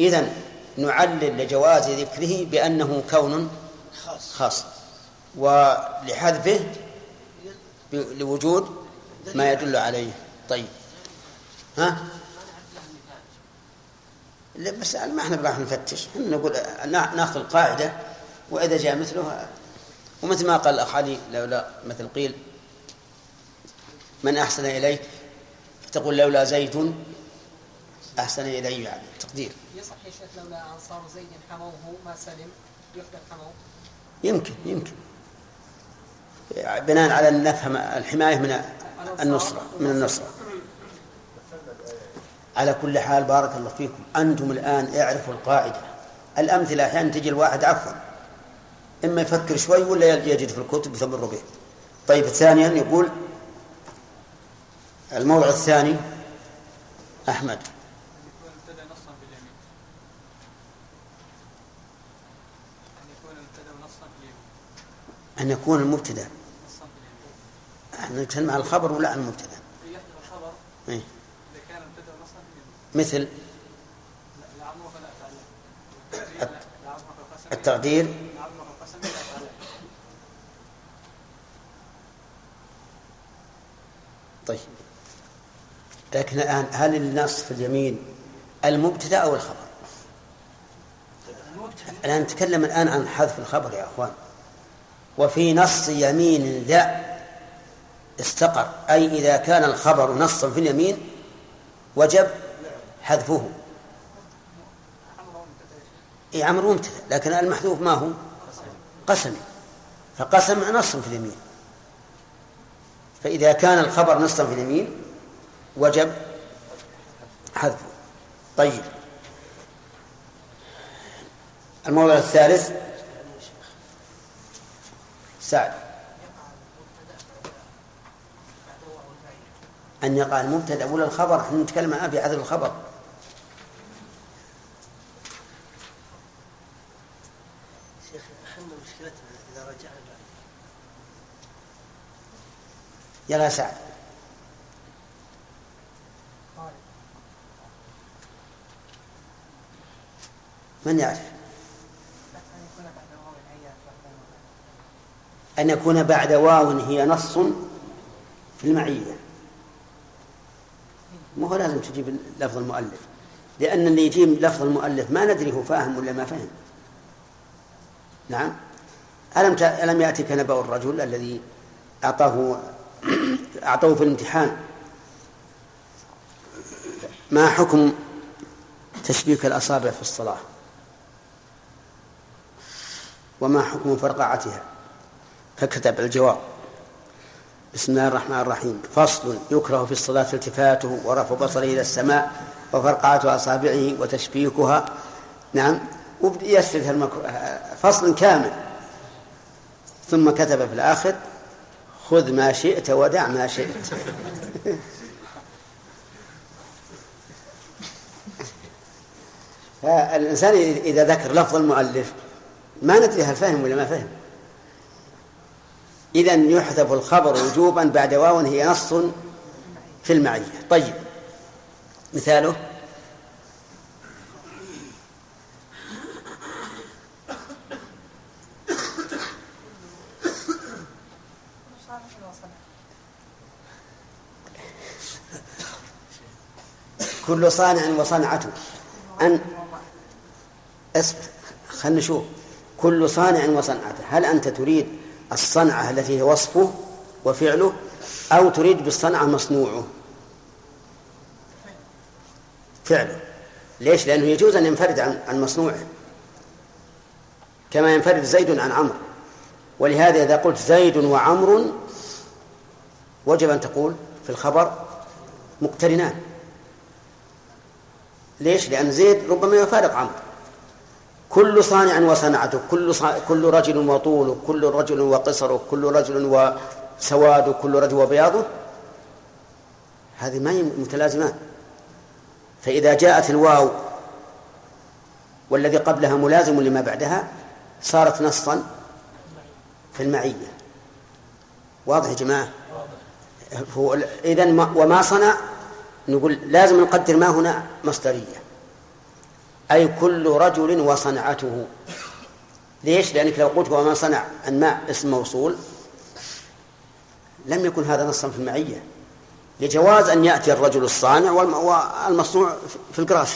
إذن نعلل لجواز ذكره بأنه كون خاص. خاص. ولحذفه لوجود ما يدل عليه. طيب. ها؟ لا بس ما إحنا راح نفتش. إحنا نقول نا- ناخذ القاعدة وإذا جاء مثله ومثل ما قال الأخ علي لولا مثل قيل من أحسن إليك؟ فتقول لولا زيد أحسن إلي يعني. تقدير. يصح يا شيخ لولا أنصار زيد حموه ما سلم يحدث حموه؟ يمكن يمكن. بناء على ان نفهم الحماية من النصرة من النصرة. على كل حال بارك الله فيكم. أنتم الآن اعرفوا القاعدة. الأمثلة أحيانا تجي الواحد عفوا. إما يفكر شوي ولا يجد في الكتب يستمر به طيب ثانيا يقول الموضع الثاني. باليمين أن يكون ابتدى نصا باليمين ان يكون المبتدا نصا باليمين إحنا نتكلم عن الخبر ولا عن المبتدأ. الخبر. إيه. إذا كان مثل؟ التقدير طيب. لكن الآن هل النص في اليمين المبتدأ أو الخبر؟ الآن نتكلم الآن عن حذف الخبر يا أخوان. وفي نص يمين ذا استقر. أي إذا كان الخبر نصا في اليمين وجب حذفه. إي عمر مبتدا لكن المحذوف ما هو؟ قسم فقسم نص في اليمين. فإذا كان الخبر نصا في اليمين وجب حذفه. طيب. الموضوع الثالث. سعد. أن يقع المبتدأ ولا الخبر؟ إحنا نتكلم الآن في حذف الخبر. شيخ إحنا مشكلتنا إذا رجعنا يلا يا سعد. من يعرف؟ أن يكون بعد واو هي نص في المعية. مو هو لازم تجيب لفظ المؤلف. لأن اللي يجيب لفظ المؤلف ما ندري هو فاهم ولا ما فهم نعم. ألم. ألم يأتك نبأ الرجل الذي أعطاه أعطوه في الامتحان؟ ما حكم تشبيك الأصابع في الصلاة؟ وما حكم فرقعتها فكتب الجواب. بسم الله الرحمن الرحيم. فصل يكره في الصلاة التفاته ورفع بصره إلى السماء وفرقعة أصابعه وتشبيكها. نعم. ويسرد المكروه فصل كامل. ثم كتب في الآخر خذ ما شئت ودع ما شئت. فالإنسان إذا ذكر لفظ المؤلف ما ندري هل فهم ولا ما فهم. إذا يحذف الخبر وجوبا بعد واو هي نص في المعية. طيب مثاله؟ كل صانع وصنعته. أن اصبر خلنا نشوف. كل صانع وصنعته. هل أنت تريد الصنعة التي هي وصفه وفعله أو تريد بالصنعة مصنوعه. فعله. ليش؟ لأنه يجوز أن ينفرد عن عن مصنوعه. كما ينفرد زيد عن عمرو. ولهذا إذا قلت زيد وعمر وجب أن تقول في الخبر مقترنان. ليش؟ لأن زيد ربما يفارق عمرو. كل صانع وصنعته كل. كل رجل وطوله كل رجل وقصره كل رجل وسواده كل رجل وبياضه هذه ما هي متلازمان فإذا جاءت الواو والذي قبلها ملازم لما بعدها صارت نصا في المعية. واضح يا جماعة؟ إذا وما صنع نقول لازم نقدر ما هنا مصدرية. أي كل رجل وصنعته ليش؟ لأنك لو قلت وما صنع الماء اسم موصول لم يكن هذا نصا في المعية لجواز أن يأتي الرجل الصانع والمصنوع في القراش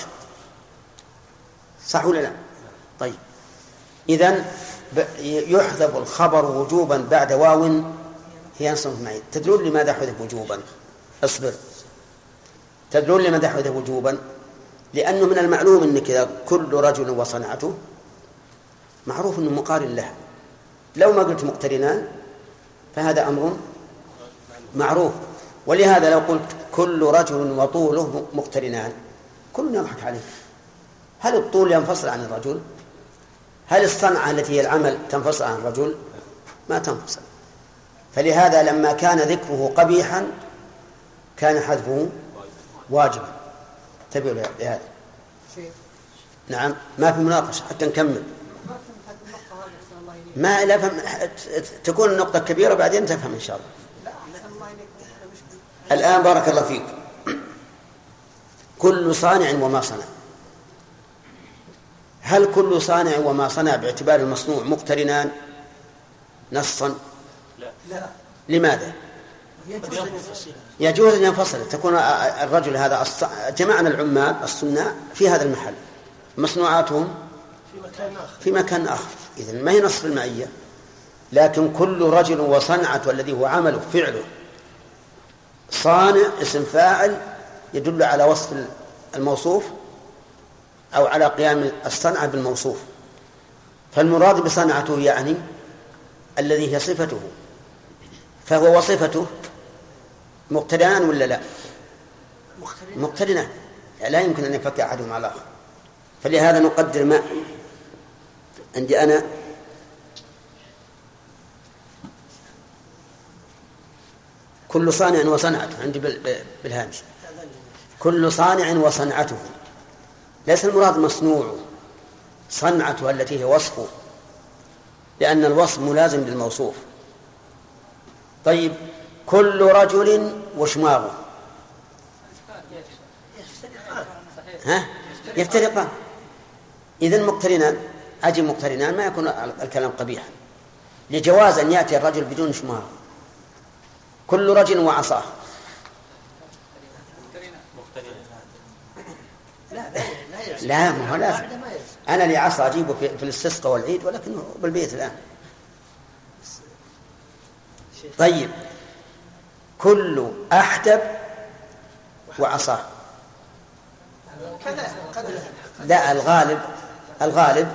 صح ولا لا؟ طيب إذا يحذف الخبر وجوبا بعد واو هي نص في المعية تدرون لماذا حذف وجوبا؟ اصبر تدرون لماذا حذف وجوبا؟ لأنه من المعلوم أنك إذا كل رجل وصنعته معروف أنه مقارن له. لو ما قلت مقترنان فهذا أمر معروف. ولهذا لو قلت كل رجل وطوله مقترنان كل يضحك عليه. هل الطول ينفصل عن الرجل؟ هل الصنعة التي هي العمل تنفصل عن الرجل؟ ما تنفصل. فلهذا لما كان ذكره قبيحا كان حذفه واجبا. انتبهوا لهذا نعم. ما في مناقشة حتى نكمل. ما لا فهم تكون النقطة كبيرة بعدين تفهم إن شاء الله. الآن بارك الله فيك. كل صانع وما صنع. هل كل صانع وما صنع باعتبار المصنوع مقترنان؟ نصا؟ لا. لماذا؟ يجوز أن ينفصل. تكون الرجل هذا جمعنا العمال الصناع في هذا المحل. مصنوعاتهم في مكان آخر. في مكان آخر. إذن ما هي نصف المعية لكن كل رجل وصنعته الذي هو عمله فعله. صانع اسم فاعل يدل على وصف الموصوف أو على قيام الصنعة بالموصوف. فالمراد بصنعته يعني الذي هي صفته. فهو وصفته مقتدان ولا لا؟ مقتدنان لا يمكن أن ينفك أحدهم على الآخر. فلهذا نقدر ما عندي أنا. كل صانع وصنعته عندي بالهامش. كل صانع وصنعته. ليس المراد مصنوعه صنعته التي هي وصفه لأن الوصف ملازم للموصوف. طيب كل رجل وشماغه ها؟ يفترقان إذا مقترنان أجل مقترنان ما يكون الكلام قبيحا. لجواز أن يأتي الرجل بدون شماغ كل رجل وعصاه. لا ما هو لازم أنا لي عصا أجيبه في, في الاستسقاء والعيد ولكنه بالبيت الآن. طيب. كل أحدب وعصاه. لا الغالب الغالب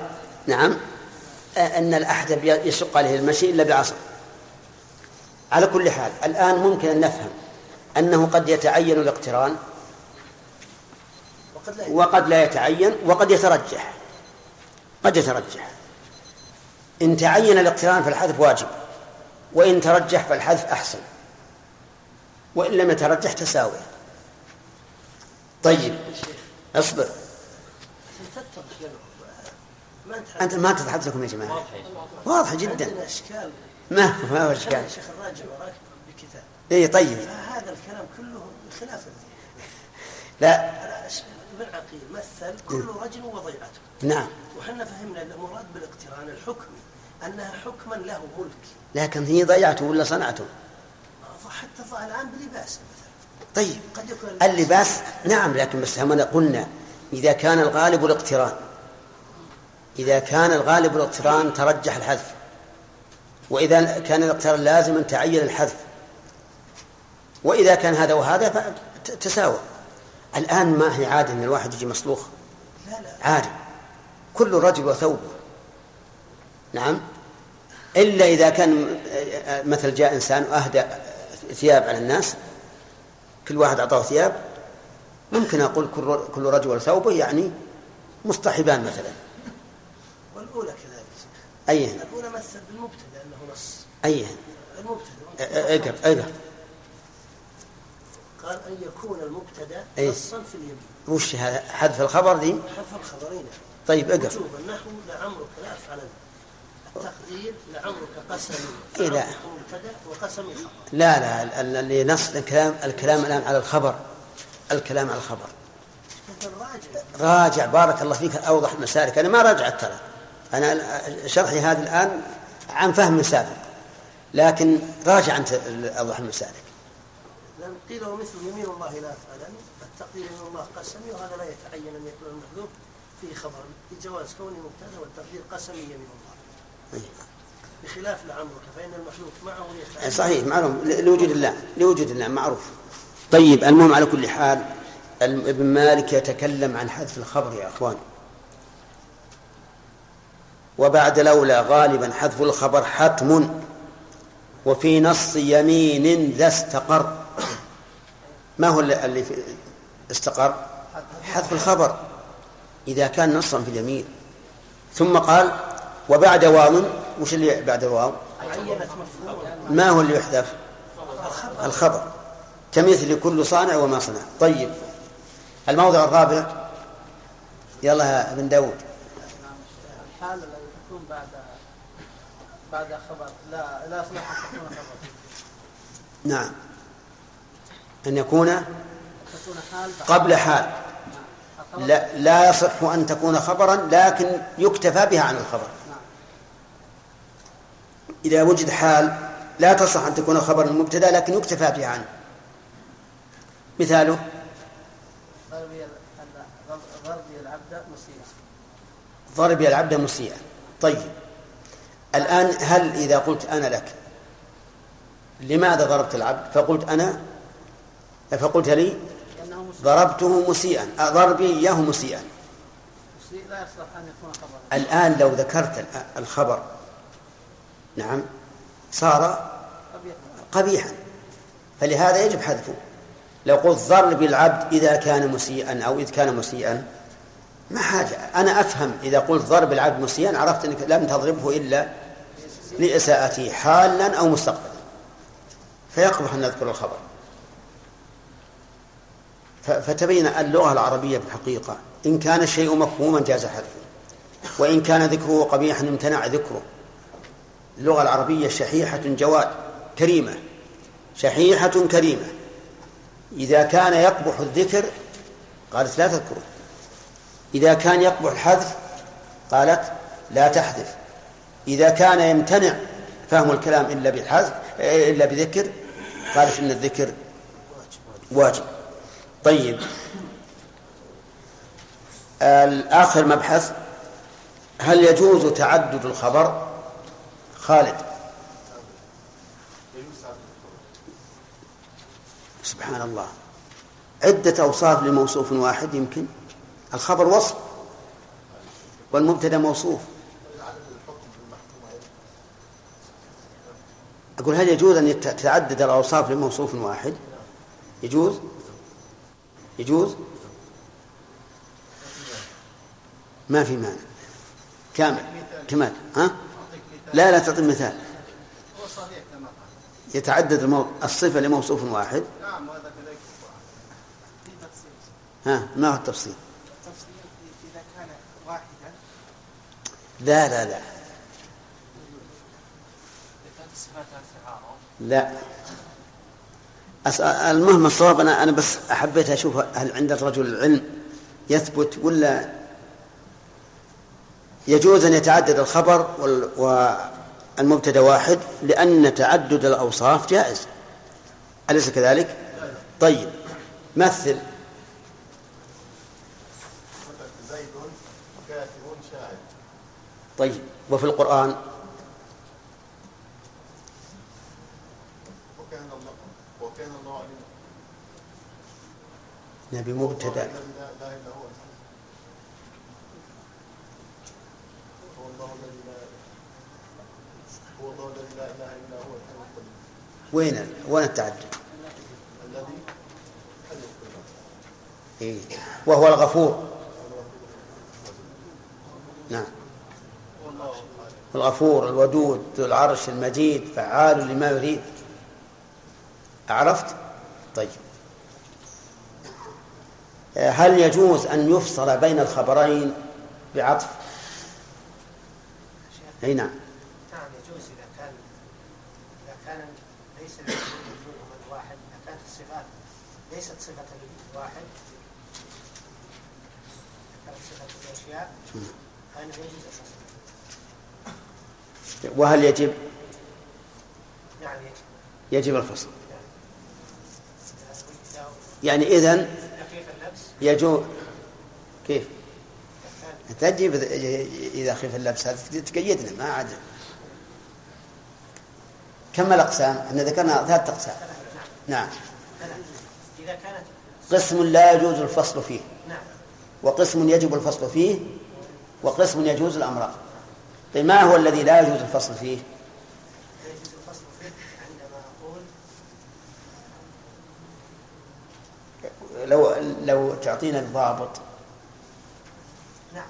نعم أن الأحدب يشق عليه المشي إلا بعصا. على كل حال الآن ممكن أن نفهم أنه قد يتعين الاقتران وقد لا يتعين وقد يترجح. قد يترجح. إن تعين الاقتران فالحذف واجب وإن ترجح فالحذف أحسن. وإن لم يترجح تساوي. طيب اصبر. أنت ما تضحك لكم يا جماعة. واضحة جدا. ما ما هو إشكال؟ شيخ الراجع وراك بكتاب إي طيب. فهذا الكلام كله خلاف لا. ابن عقيل مثل كل رجل وضيعته. نعم. وحنا فهمنا المراد بالاقتران الحكمي أنها حكما له ملك. لكن هي ضيعته ولا صنعته؟ حتى الآن بلباس مثلا. طيب. قد يكون اللباس نعم لكن بس هم قلنا إذا كان الغالب الاقتران. إذا كان الغالب الاقتران ترجح الحذف. وإذا كان الاقتران لازما تعين الحذف. وإذا كان هذا وهذا فتساوى الآن ما هي عادة أن الواحد يجي مصلوخ؟ لا لا. عادي كل رجل وثوبه. نعم. إلا إذا كان مثل جاء إنسان وأهدى ثياب على الناس كل واحد أعطاه ثياب. ممكن أقول كل رجل ثوبه يعني مصطحبان مثلا. والأولى كذلك أيه الأولى مثل بالمبتدأ أنه نص أيه المبتدأ. اقرأ اقرأ قال أن يكون المبتدأ أي. نصا في اليمين. وش هذا حذف الخبر ذي حذف الخبرين. طيب اقرأ وجوبا نحو لعمرك لا أفعلن التقدير لعمرك قسمي. إيه لا. لا لا ال- ال- اللي نص الكلام الكلام الآن على الخبر. الكلام على الخبر. مثل راجع. بارك الله فيك. أوضح المسالك أنا ما راجعت ترى. أنا شرحي هذا الآن عن فهم سابق لكن راجع أنت أوضح المسالك لأن قيل ومثل يمين الله لا أفعلن التقدير يمين الله قسمي وهذا لا يتعين أن يكون المحذوف فيه خبر. لجواز كونه مبتدأ والتقدير قسمي يمين الله. بخلاف لعمرك فإن المحذوف معه يتعين صحيح معلوم. لوجود الله لوجود الله معروف. طيب المهم على كل حال ابن مالك يتكلم عن حذف الخبر يا إخوان. وبعد لولا غالبا حذف الخبر حتم وفي نص يمين ذا استقر. ما هو اللي استقر؟ حذف الخبر. إذا كان نصا في اليمين. ثم قال وبعد واو وش اللي بعد الواو؟ ما هو اللي يحذف؟ الخبر. كمثل كل صانع وما صنع. طيب الموضع الرابع. يلا يا ابن داود. الحالة التي تكون بعد بعد خبر لا لا يصلح أن تكون خبر نعم. أن يكون قبل حال. لا, لا يصح أن تكون خبرا لكن يكتفى بها عن الخبر. إذا وجد حال لا تصح أن تكون خبرا مبتدا لكن يكتفى بها عنه. مثاله؟ ضرب العبد مسيئا. طيب. الآن هل إذا قلت أنا لك لماذا ضربت العبد؟ فقلت أنا فقلت لي ضربته مسيئا. أه، ضربي إياه مسيئا. الآن لو ذكرت الخبر نعم. صار قبيح قبيحا. فلهذا يجب حذفه. لو قلت ضرب العبد إذا كان مسيئا أو إذ كان مسيئا ما حاجة. أنا أفهم إذا قلت ضرب العبد مسيئا عرفت أنك لم تضربه إلا لإساءته حالا أو مستقبلا. فيقبح أن نذكر الخبر. فتبين اللغة العربية بالحقيقة. إن كان الشيء مفهوما جاز حذفه. وإن كان ذكره قبيحا امتنع ذكره. اللغة العربية شحيحة جواد كريمة شحيحة كريمة. إذا كان يقبح الذكر قالت لا تذكره. إذا كان يقبح الحذف قالت لا تحذف. إذا كان يمتنع فهم الكلام إلا بالحذف إلا بذكر قالت إن الذكر واجب. طيب. الآخر مبحث هل يجوز تعدد الخبر؟ خالد. سبحان الله. عدة أوصاف لموصوف واحد يمكن. الخبر وصف. والمبتدا موصوف. أقول هل يجوز أن تتعدد الأوصاف لموصوف واحد؟ يجوز؟ يجوز؟ ما في مانع. كامل. كمال. ها؟ لا لا تعطي مثال. هو صحيح يتعدد المو... الصفة لموصوف واحد. نعم وهذا ها ما هو التفصيل؟ تفصيل إذا كان واحدا لا لا. لا. لا. المهم الصواب أنا أنا بس حبيت أشوف هل عند الرجل العلم يثبت ولا يجوز أن يتعدد الخبر وال... والمبتدا واحد لأن تعدد الأوصاف جائز. أليس كذلك؟ طيب مثل طيب وفي القرآن؟ وكان الله نبي الذي لا اله الا هو هو الله الذي لا هو الله الذي لا اله الا هو وين وين التعدد؟ الذي إيه. وهو الغفور نعم الغفور الودود ذو العرش المجيد فعال لما يريد عرفت؟ طيب هل يجوز أن يفصل بين الخبرين بعطف؟ أي نعم يجوز اذا كان اذا كان الواحد اذا كانت الصفات ليست صفة الواحد صفة الاشياء فانه يجوز الفصل وهل يجب نعم يجب يجب الفصل إذا- يعني إذن اللبس يجوز كيف؟ تجب إذا خف اللبس هذا تقيدنا ما عاد كم الأقسام؟ إحنا ذكرنا ثلاثة أقسام. نعم. إذا كانت قسم لا يجوز الفصل فيه. نعم وقسم يجب الفصل فيه. وقسم يجوز الأمران طيب ما هو الذي لا يجوز الفصل فيه؟ يجوز الفصل فيه عندما أقول لو لو تعطينا الضابط نعم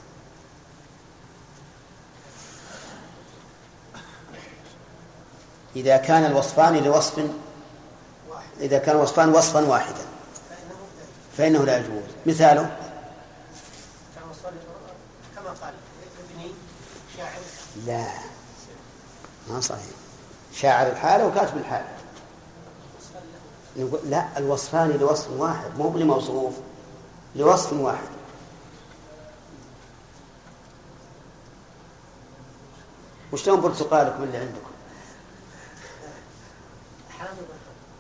إذا كان الوصفان لوصف إذا كان وصفان وصفا واحدا. فإنه لا يجوز. مثاله؟ كما قال ابني شاعر لا. ما صحيح. شاعر الحالة وكاتب الحالة. نقول لا الوصفان لوصف واحد مو لموصوف لوصف واحد. وش لون برتقالكم اللي عندكم؟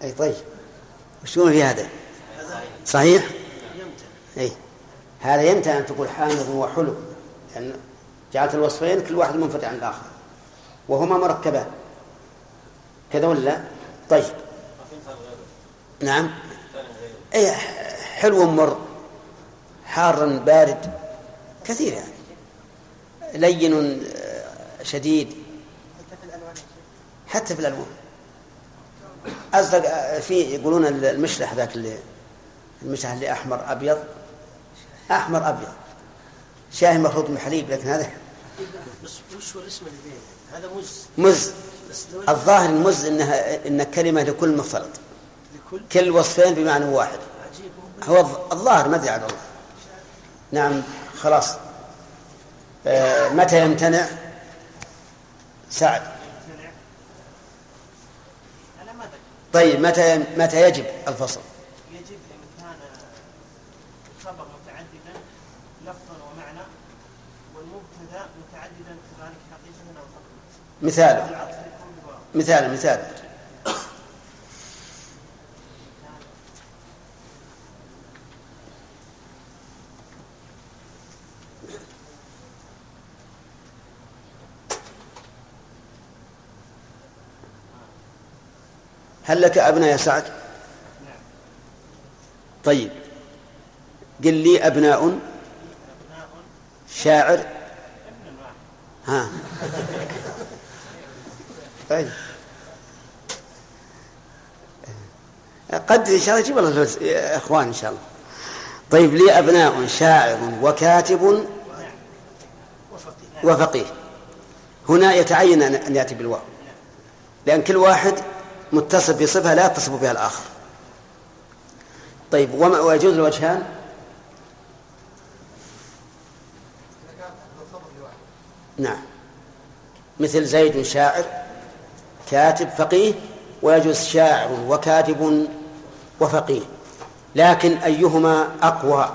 أي طيب. وشلون في هذا؟ صحيح؟ أي. هذا يمتع أن تقول حامض وحلو لأن جعلت الوصفين كل واحد منفتح عن الآخر. وهما مركبان. كذا ولا لا؟ طيب. نعم. أي حلو مر حار بارد كثير يعني. لين آه، شديد. حتى في الألوان. أصدق آه، في يقولون المشلح ذاك اللي المشلح اللي أحمر أبيض؟ أحمر أبيض. شاي مخلوط من حليب لكن هذا بس وش هو الاسم اللي بينه؟ هذا مز. مز. الظاهر المز إنها إن كلمة لكل مختلط لكل؟ كل وصفين بمعنى واحد. عجيب هو الظ- الظاهر ما أدري عن الله نعم خلاص. آه متى يمتنع؟ سعد أنا ما ادري طيب متى متى يجب الفصل؟ يجب إن كان الخبر متعددا لفظا ومعنى والمبتدا متعددا كذلك حقيقة أو حكما بواو. مثال مثال هل لك أبناء يا سعد؟ طيب. قل لي أبناء. شاعر. ها. طيب. قد إن شاء الله يجيب الله إخوان إن شاء الله. طيب لي أبناء شاعر وكاتب وفقيه. هنا يتعين أن يأتي بالواو. لأن كل واحد متصف بصفة لا يتصف بها الآخر. طيب وما ويجوز الوجهان نعم. مثل زيد شاعر كاتب فقيه ويجوز شاعر وكاتب وفقيه. لكن أيهما أقوى؟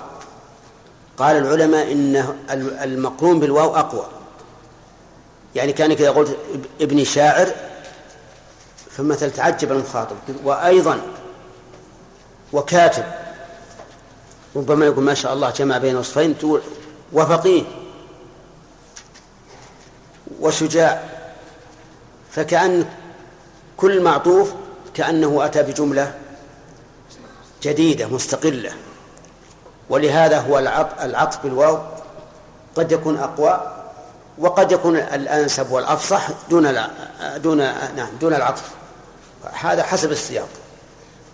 قال العلماء إن المقرون بالواو أقوى. يعني كانك إذا قلت ابني شاعر فمثل تعجب المخاطب. وأيضا وكاتب ربما يقول ما شاء الله جمع بين وصفين تقول وفقيه وشجاع فكأن كل معطوف كأنه أتى بجملة جديدة مستقلة. ولهذا هو العطف, بالواو قد يكون أقوى وقد يكون الأنسب والأفصح دون دون نعم دون العطف. هذا حسب السياق.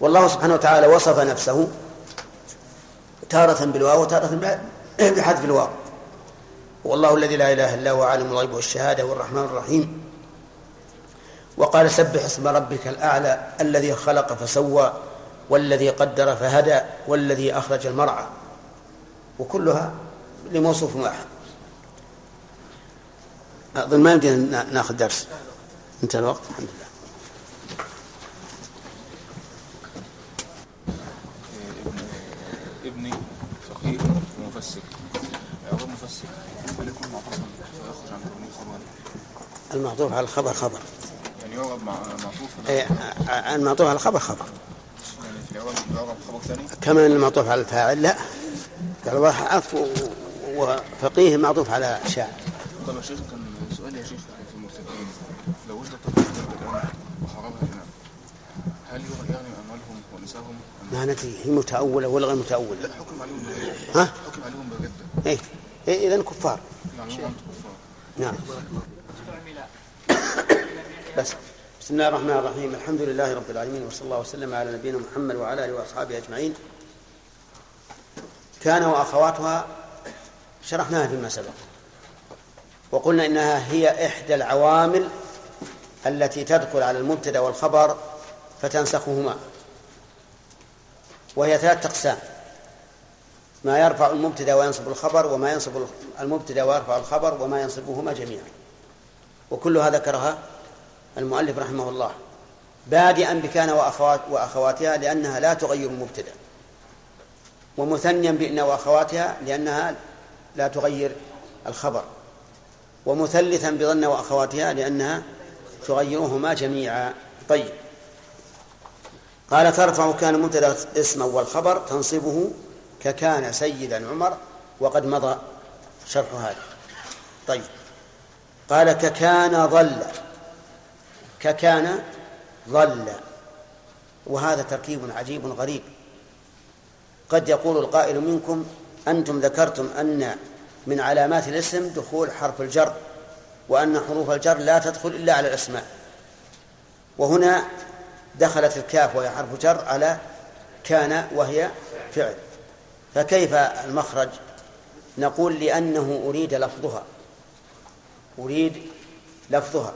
والله سبحانه وتعالى وصف نفسه تارة بالواو وتارة بحذف الواو. والله الذي لا إله إلا هو عالم الغيب والشهادة والرحمن الرحيم. وقال سبح اسم ربك الأعلى الذي خلق فسوى والذي قدر فهدى والذي أخرج المرعى. وكلها لموصوف واحد. أظن ما يمدينا نأخذ درس. انتهى الوقت؟ الحمد لله ابني فقيه مفسر. يكون عن كونه خبرا المعطوف على الخبر خبر. يعني يعرب مع معطوف إيه، المعطوف على الخبر خبر. يعني في خبر ثاني؟ المعطوف على الفاعل لا. قال الله عفو وفقيه معطوف على شاعر طب يا شيخ كان سؤالي يا شيخ في المرتدين لو وجد طفل الآن وحرمها الإمام هل يغ- يعني أموالهم ما ندري هي متأولة ولا غير متأولة؟ لا حكم عليهم ها؟ حكم عليهم بالردة إيه إيه إذا كفار. هم كفار. نعم. بس بسم الله الرحمن الرحيم. الحمد لله رب العالمين وصلى الله وسلم على نبينا محمد وعلى آله وأصحابه أجمعين. كان وأخواتها شرحناها فيما سبق. وقلنا إنها هي إحدى العوامل التي تدخل على المبتدأ والخبر فتنسخهما. وهي ثلاث أقسام. ما يرفع المبتدأ وينصب الخبر وما ينصب المبتدأ ويرفع الخبر وما ينصبهما جميعا. وكلها ذكرها المؤلف رحمه الله. بادئا بكان وأخوات وأخواتها لأنها لا تغير المبتدأ. ومثنيا بإن وأخواتها لأنها لا تغير الخبر. ومثلثا بظن وأخواتها لأنها تغيرهما جميعا. طيب. قال ترفع كان مبتدا اسما والخبر تنصبه ككان سيدا عمر وقد مضى شرح هذا. طيب. قال ككان ظل. ككان ظل. وهذا تركيب عجيب غريب. قد يقول القائل منكم أنتم ذكرتم أن من علامات الاسم دخول حرف الجر وأن حروف الجر لا تدخل إلا على الأسماء. وهنا دخلت الكاف وهي حرف جر على كان وهي فعل. فكيف المخرج؟ نقول لأنه أريد لفظها. أريد لفظها.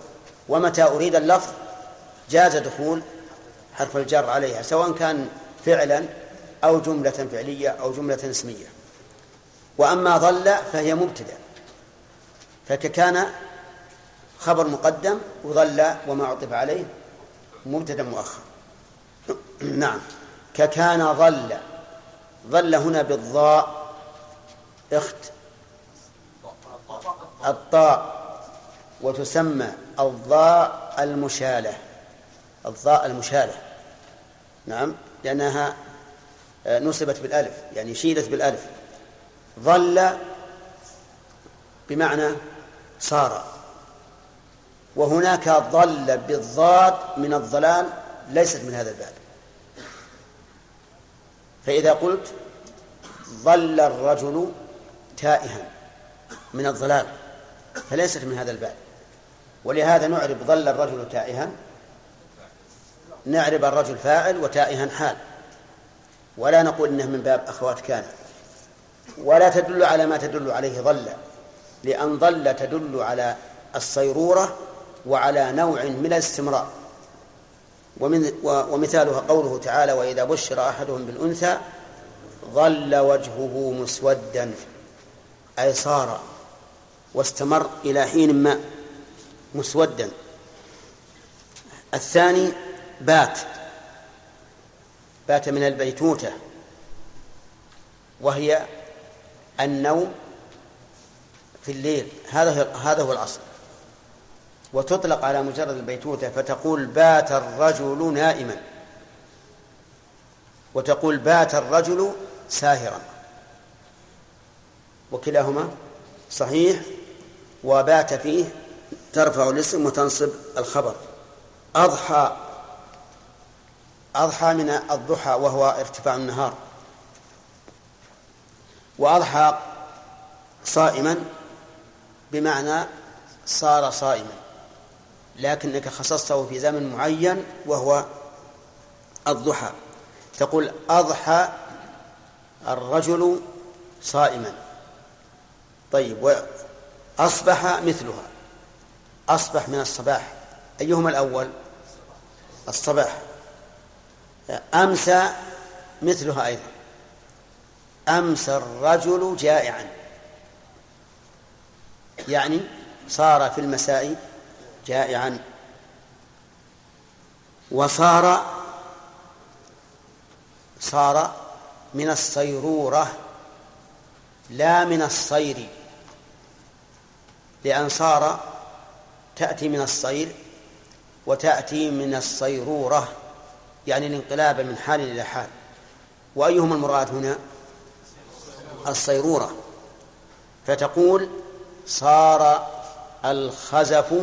ومتى أريد اللفظ؟ جاز دخول حرف الجر عليها سواء كان فعلا أو جملة فعلية أو جملة اسمية. وأما ظل فهي مبتدأ. فكان خبر مقدم وظل وما عطف عليه مبتدا مؤخر. نعم. ككان ظل. ظل هنا بالضاء. اخت. الطاء. وتسمى الضاء المشالة. الضاء المشالة. نعم. لأنها نصبت بالألف. يعني شيلت بالألف. ظل بمعنى صار. وهناك ضل بالضاد من الضلال ليست من هذا الباب. فإذا قلت ظل الرجل تائها من الضلال فليست من هذا الباب. ولهذا نعرب ظل الرجل تائها نعرب الرجل فاعل وتائها حال. ولا نقول إنه من باب أخوات كان. ولا تدل على ما تدل عليه ظل لأن ظل تدل على الصيرورة وعلى نوع من الاستمرار. ومن ومثالها قوله تعالى وإذا بشر أحدهم بالأنثى ظل وجهه مسودا أي صار واستمر إلى حين ما مسودا. الثاني بات. بات من البيتوتة. وهي النوم في الليل. هذا هذا هو الأصل. وتطلق على مجرد البيتوتة فتقول بات الرجل نائما. وتقول بات الرجل ساهرا. وكلاهما صحيح وبات فيه ترفع الاسم وتنصب الخبر. أضحى أضحى من الضحى وهو ارتفاع النهار. وأضحى صائما بمعنى صار صائما. لكنك خصصته في زمن معين وهو الضحى. تقول أضحى الرجل صائما. طيب وأصبح مثلها. أصبح من الصباح. أيهما الأول؟ الصباح. أمسى مثلها أيضا. أمسى الرجل جائعا. يعني صار في المساء جائعا. وصار صار من الصيرورة لا من الصير. لأن صار تأتي من الصير وتأتي من الصيرورة يعني الانقلاب من حال إلى حال. وأيهما المراد هنا؟ الصيرورة. فتقول صار الخزف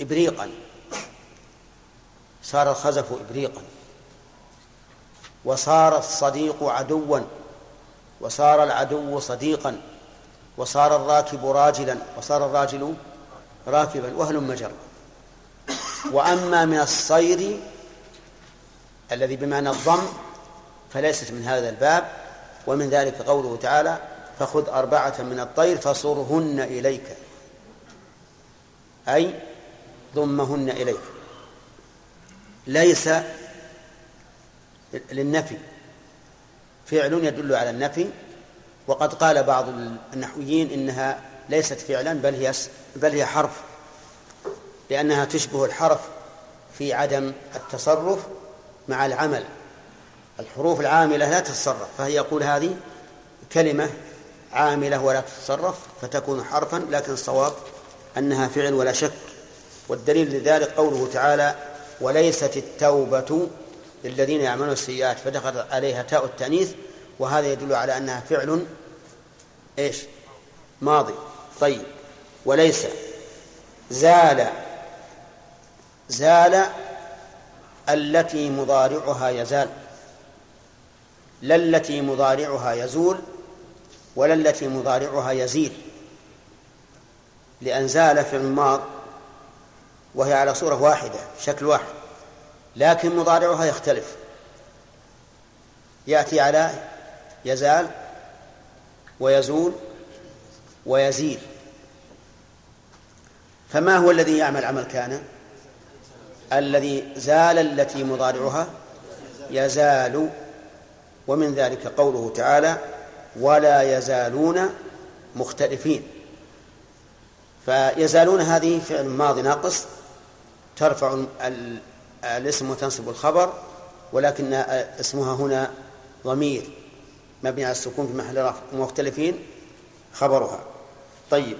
إبريقا. صار الخزف إبريقا. وصار الصديق عدوا. وصار العدو صديقا. وصار الراكب راجلا. وصار الراجل راكبا. وهلم جرا وأما من الصير الذي بمعنى الضم فليست من هذا الباب. ومن ذلك قوله تعالى فخذ أربعة من الطير فصرهن إليك. أي ضمهن إليك ليس للنفي. فعل يدل على النفي وقد قال بعض النحويين إنها ليست فعلا بل هي بل هي حرف. لأنها تشبه الحرف في عدم التصرف مع العمل. الحروف العاملة لا تتصرف فهي يقول هذه كلمة عاملة ولا تتصرف فتكون حرفا لكن الصواب أنها فعل ولا شك. والدليل لذلك قوله تعالى وليست التوبة للذين يعملون السيئات فدخلت عليها تاء التأنيث وهذا يدل على أنها فعل إيش؟ ماضي. طيب. وليس. زال. زال التي مضارعها يزال. لا التي مضارعها يزول ولا التي مضارعها يزيد. لأن زال في الماض وهي على صورة واحدة شكل واحد. لكن مضارعها يختلف. يأتي على يزال ويزول ويزيد فما هو الذي يعمل عمل كان؟ الذي زال التي مضارعها يزال. ومن ذلك قوله تعالى ولا يزالون مختلفين فيزالون هذه فعل ماضي ناقص ترفع الاسم وتنصب الخبر ولكن اسمها هنا ضمير مبني على السكون في محل رفع مختلفين خبرها. طيب.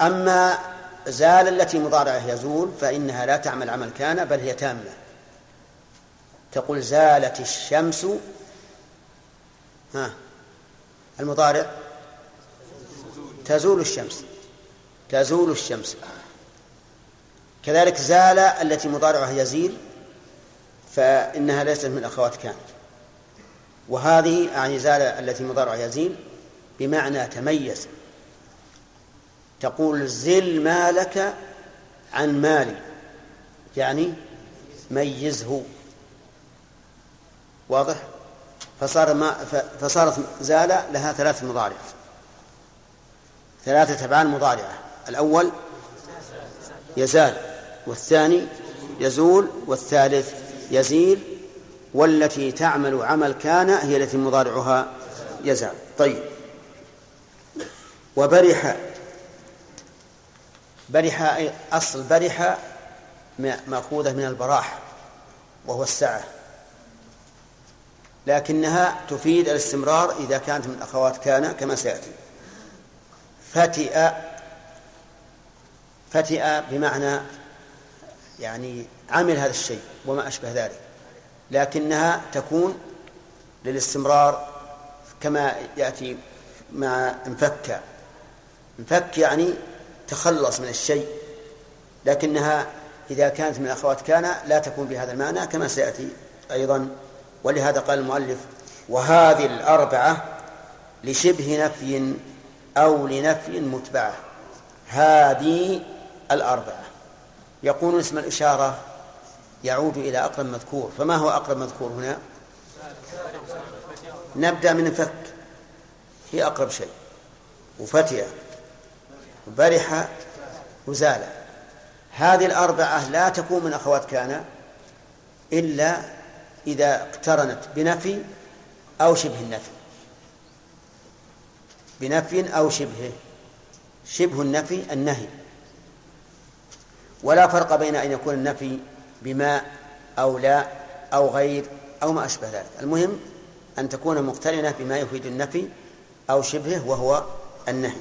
أما زال التي مضارعة يزول فإنها لا تعمل عمل كان بل هي تامة. تقول زالت الشمس. ها. المضارع. تزول الشمس. تزول الشمس. كذلك زال التي مضارعها يزيل فإنها ليست من أخوات كان وهذه يعني زال التي مضارعها يزيل بمعنى تميز. تقول زل مالك عن مالي يعني ميزه. واضح؟ فصار ما فصارت زال لها ثلاث مضارع. ثلاثة أفعال مضارعة. الأول يزال. والثاني يزول والثالث يزيل والتي تعمل عمل كان هي التي مضارعها يزال. طيب. وبرح برح أصل برح مأخوذة من البراح وهو السعة. لكنها تفيد الاستمرار إذا كانت من أخوات كان كما سيأتي. فتئ فتئ بمعنى يعني عمل هذا الشيء وما أشبه ذلك لكنها تكون للاستمرار كما يأتي مع انفك. انفك يعني تخلص من الشيء لكنها إذا كانت من أخوات كان لا تكون بهذا المعنى كما سيأتي أيضا. ولهذا قال المؤلف وهذه الأربعة لشبه نفي أو لنفي متبعة. هذه الأربعة. يقول اسم الإشارة يعود إلى أقرب مذكور فما هو أقرب مذكور هنا؟ نبدأ من فك هي أقرب شيء. وفتية وبرحة وزالة هذه الأربعة لا تكون من أخوات كان إلا إذا اقترنت بنفي أو شبه النفي. بنفي أو شبهه شبه النفي النهي. ولا فرق بين أن يكون النفي بما أو لا أو غير أو ما أشبه ذلك. المهم أن تكون مقترنة بما يفيد النفي أو شبهه وهو النهي.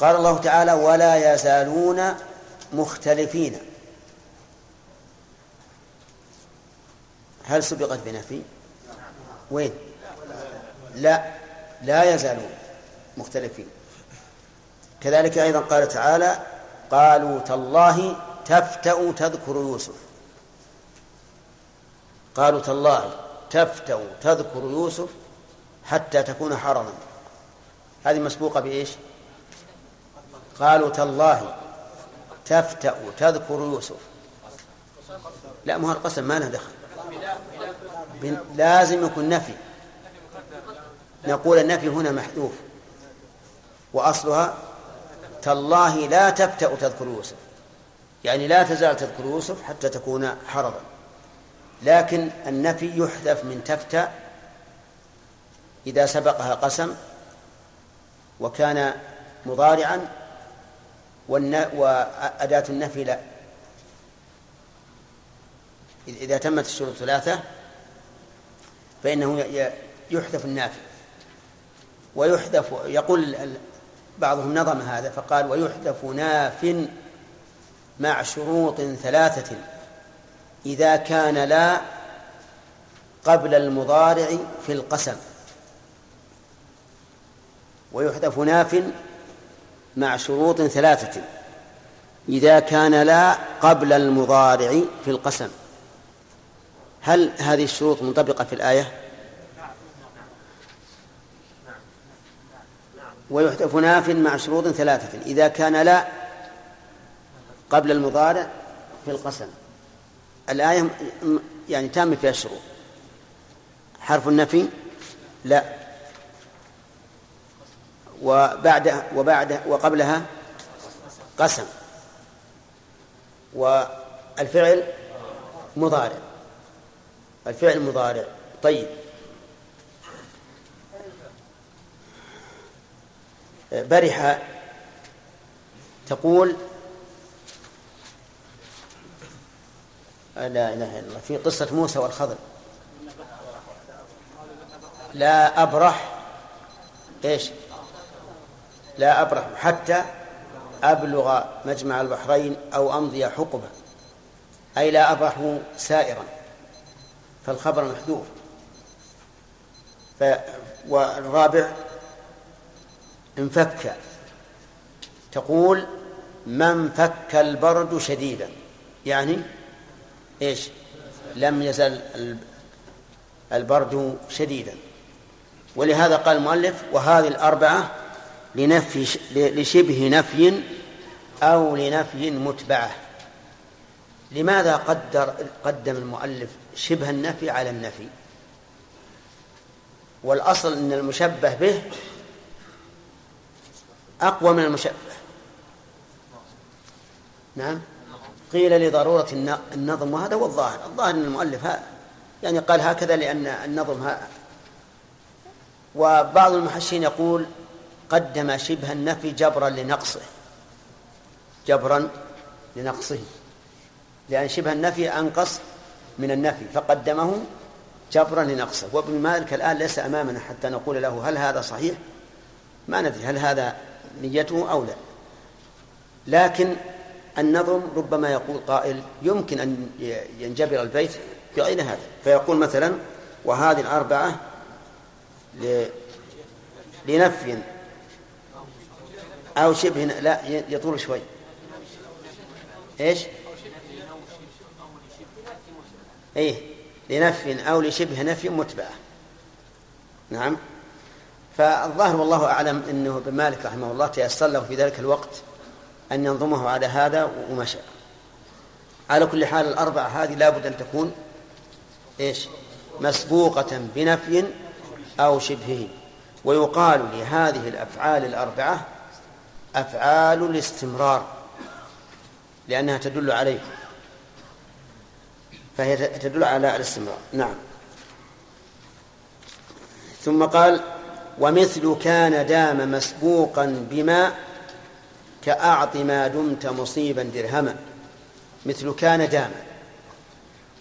قال الله تعالى ولا يزالون مختلفين. هل سبقت بنفي؟ وين؟ لا لا يزالون مختلفين. كذلك أيضا قال تعالى قالوا تالله تفتأ تذكر يوسف. قالوا تالله تفتأ تذكر يوسف حتى تكون حرما هذه مسبوقة بإيش؟ قالوا تالله تفتأ تذكر يوسف. لا ما هو القسم ما له دخل. لازم يكون نفي. نقول النفي هنا محذوف وأصلها تالله لا تفتأ تذكر يوسف. يعني لا تزال تذكر يوسف حتى تكون حرضا. لكن النفي يحذف من تفتأ إذا سبقها قسم وكان مضارعا وأداة النفي لا. إذا تمت الشروط الثلاثة فإنه يحذف النافي. ويحذف يقول بعضهم نظم هذا فقال ويحذف ناف مع شروط ثلاثة. إذا كان لا قبل المضارع في القسم. ويحذف ناف مع شروط ثلاثة. إذا كان لا قبل المضارع في القسم. هل هذه الشروط منطبقة في الآية؟ ويحذف ناف مع شروط ثلاثة إذا كان لا قبل المضارع في القسم. الآية يعني تام فيها الشروط. حرف النفي لا. وبعد وبعد وقبلها قسم. والفعل مضارع. الفعل مضارع. طيب. برح تقول لا إله إلا الله في قصة موسى والخضر. لا أبرح إيش؟ لا أبرح حتى أبلغ مجمع البحرين أو أمضي حقبة. أي لا أبرح سائرا فالخبر محذوف. والرابع انفك. تقول من فك البرد شديدا. يعني إيش؟ لم يزل البرد شديدا. ولهذا قال المؤلف وهذه الأربعة لنفي لشبه نفي أو لنفي متبعة. لماذا قدر قدم المؤلف شبه النفي على النفي؟ والأصل أن المشبه به أقوى من المشبه. نعم؟ قيل لضرورة النظم وهذا هو الظاهر. الظاهر أن المؤلف ها يعني قال هكذا لأن النظم ها وبعض المحشين يقول قدم شبه النفي جبرا لنقصه. جبرا لنقصه. لأن شبه النفي أنقص من النفي فقدمه جبرا لنقصه. وابن مالك الآن ليس أمامنا حتى نقول له هل هذا صحيح؟ ما ندري هل هذا نيته أو لا. لكن النظم ربما يقول قائل يمكن أن ينجبر البيت بغير هذا. فيقول مثلا وهذه الأربعة لنفي أو شبه لا يطول شوي. إيش؟ إيه لنفي أو لشبه نفي متبعة. نعم. فالظاهر والله أعلم أنه ابن مالك رحمه الله تيسر له في ذلك الوقت أن ينظمه على هذا ومشى على كل حال الأربعة هذه لابد أن تكون إيش؟ مسبوقة بنفي أو شبهه. ويقال لهذه الأفعال الأربعة أفعال الاستمرار لأنها تدل عليه. فهي تدل على الاستمرار. نعم. ثم قال ومثل كان دام مسبوقا بما كأعط ما دمت مصيبا درهما مثل كان دام.